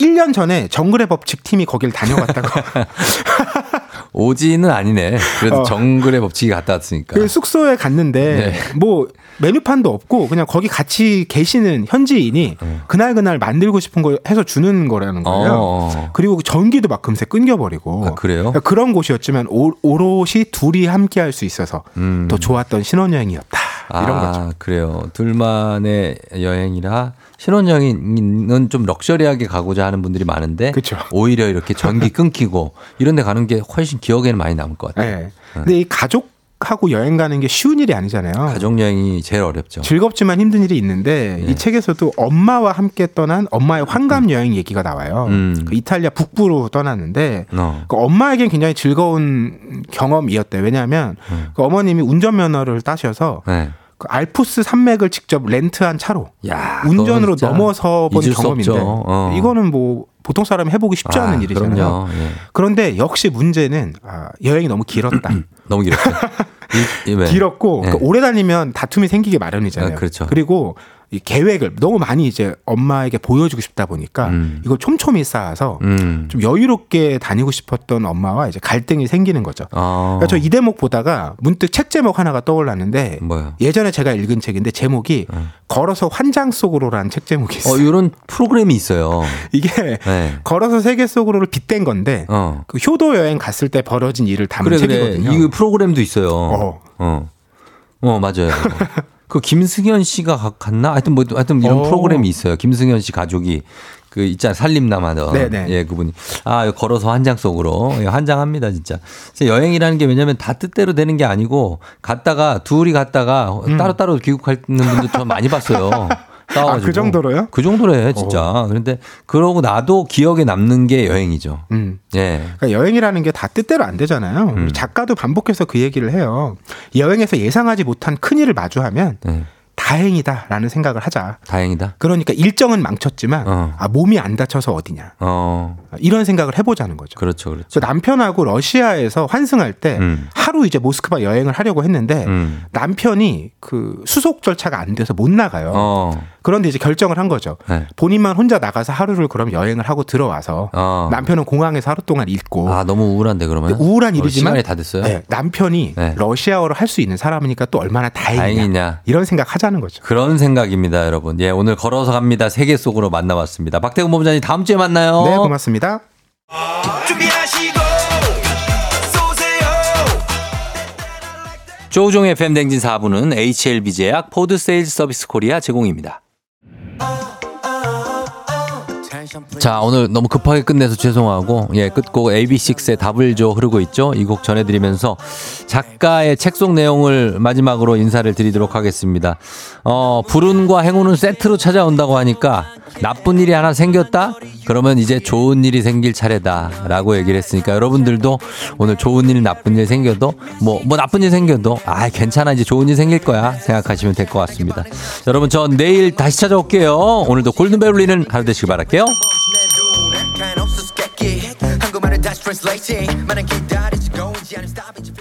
1년 전에 정글의 법칙 팀이 거길 다녀갔다고. 오지는 아니네. 그래도 어. 정글의 법칙이 갔다 왔으니까. 그 숙소에 갔는데 네. 뭐 메뉴판도 없고 그냥 거기 같이 계시는 현지인이 그날 그날 만들고 싶은 거 해서 주는 거라는 거예요. 어, 어. 그리고 그 전기도 막 금세 끊겨버리고. 아, 그래요? 그러니까 그런 곳이었지만 오, 오롯이 둘이 함께 할 수 있어서 음. 더 좋았던 신혼여행이었다. 이런 아, 거죠. 그래요. 둘만의 여행이라 신혼여행은 좀 럭셔리하게 가고자 하는 분들이 많은데 그쵸. 오히려 이렇게 전기 끊기고 이런 데 가는 게 훨씬 기억에는 많이 남을 것 같아요. 네. 근데 이 가족 하고 여행 가는 게 쉬운 일이 아니잖아요. 가족 여행이 제일 어렵죠. 즐겁지만 힘든 일이 있는데 네. 이 책에서도 엄마와 함께 떠난 엄마의 환갑 여행 얘기가 나와요. 음. 그 이탈리아 북부로 떠났는데 어. 그 엄마에겐 굉장히 즐거운 경험이었대. 요 왜냐하면 음. 그 어머님이 운전면허를 따셔서 네. 그 알프스 산맥을 직접 렌트한 차로 야, 운전으로 넘어서 본 경험인데. 어. 이거는 뭐 보통 사람이 해보기 쉽지 않은 아, 일이잖아요. 예. 그런데 역시 문제는 아, 여행이 너무 길었다. 너무 길었죠. 이- 이 왜? 길었고 네. 그 오래 다니면 다툼이 생기기 마련이잖아요. 아, 그렇죠. 리고 이 계획을 너무 많이 이제 엄마에게 보여주고 싶다 보니까 음. 이걸 촘촘히 쌓아서 음. 좀 여유롭게 다니고 싶었던 엄마와 이제 갈등이 생기는 거죠. 어. 그러니까 저 이 대목 보다가 문득 책 제목 하나가 떠올랐는데 뭐요? 예전에 제가 읽은 책인데 제목이 걸어서 환장 속으로라는 책 제목이 있어요. 어, 이런 프로그램이 있어요. 이게 네. 걸어서 세계 속으로를 빗댄 건데 어. 그 효도 여행 갔을 때 벌어진 일을 담은 그래 그래. 책이거든요. 이 프로그램도 있어요. 어. 어. 어, 맞아요. 그 김승현 씨가 가- 갔나? 하여튼 뭐 하여튼 이런 어. 프로그램이 있어요. 김승현 씨 가족이 그 있잖아 살림남 하던 네네. 예 그분이 아 걸어서 한 장 속으로 예, 환장합니다 진짜 진짜 여행이라는 게 왜냐면 다 뜻대로 되는 게 아니고 갔다가 둘이 갔다가 따로 따로 귀국하는 분들 저 많이 봤어요 싸워가지고 음. 아, 그 정도로요? 그 정도래 진짜 그런데 그러고 나도 기억에 남는 게 여행이죠 음. 예 그러니까 여행이라는 게 다 뜻대로 안 되잖아요. 음. 작가도 반복해서 그 얘기를 해요. 여행에서 예상하지 못한 큰 일을 마주하면 네. 다행이다라는 생각을 하자. 다행이다 그러니까 일정은 망쳤지만 어. 아, 몸이 안 다쳐서 어디냐 어 이런 생각을 해보자는 거죠. 그렇죠 그렇죠 남편하고 러시아에서 환승할 때 음. 하루 이제 모스크바 여행을 하려고 했는데 음. 남편이 그 수속 절차가 안 돼서 못 나가요. 어 그런데 이제 결정을 한 거죠. 네. 본인만 혼자 나가서 하루를 그럼 여행을 하고 들어와서 어. 남편은 공항에서 하루 동안 있고 아 너무 우울한데 그러면 우울한 어, 일이지만 시간이 다 됐어요 네, 남편이 네. 러시아어를 할 수 있는 사람이니까 또 얼마나 다행이냐, 다행이냐 이런 생각 하자는 거죠. 그런 생각입니다, 여러분. 예, 오늘 걸어서 갑니다. 세계 속으로 만나봤습니다. 박태근 본부장님 다음 주에 만나요. 네, 고맙습니다. 조우종의 FM 대행진 4부는 HLB 제약 포드 세일즈 서비스 코리아 제공입니다. 자, 오늘 너무 급하게 끝내서 죄송하고, 예, 끝곡 AB6IX의 답을 줘 흐르고 있죠. 이 곡 전해드리면서 작가의 책 속 내용을 마지막으로 인사를 드리도록 하겠습니다. 어, 불운과 행운은 세트로 찾아온다고 하니까 나쁜 일이 하나 생겼다? 그러면 이제 좋은 일이 생길 차례다. 라고 얘기를 했으니까 여러분들도 오늘 좋은 일, 나쁜 일 생겨도 뭐, 뭐 나쁜 일 생겨도 아, 괜찮아. 이제 좋은 일 생길 거야. 생각하시면 될 것 같습니다. 저러분, 전 내일 다시 찾아올게요. 오늘도 골든벨 울리는 하루 되시길 바랄게요. 한국말을 다시 translating 많은 기다리지 go 이제 I'm stopping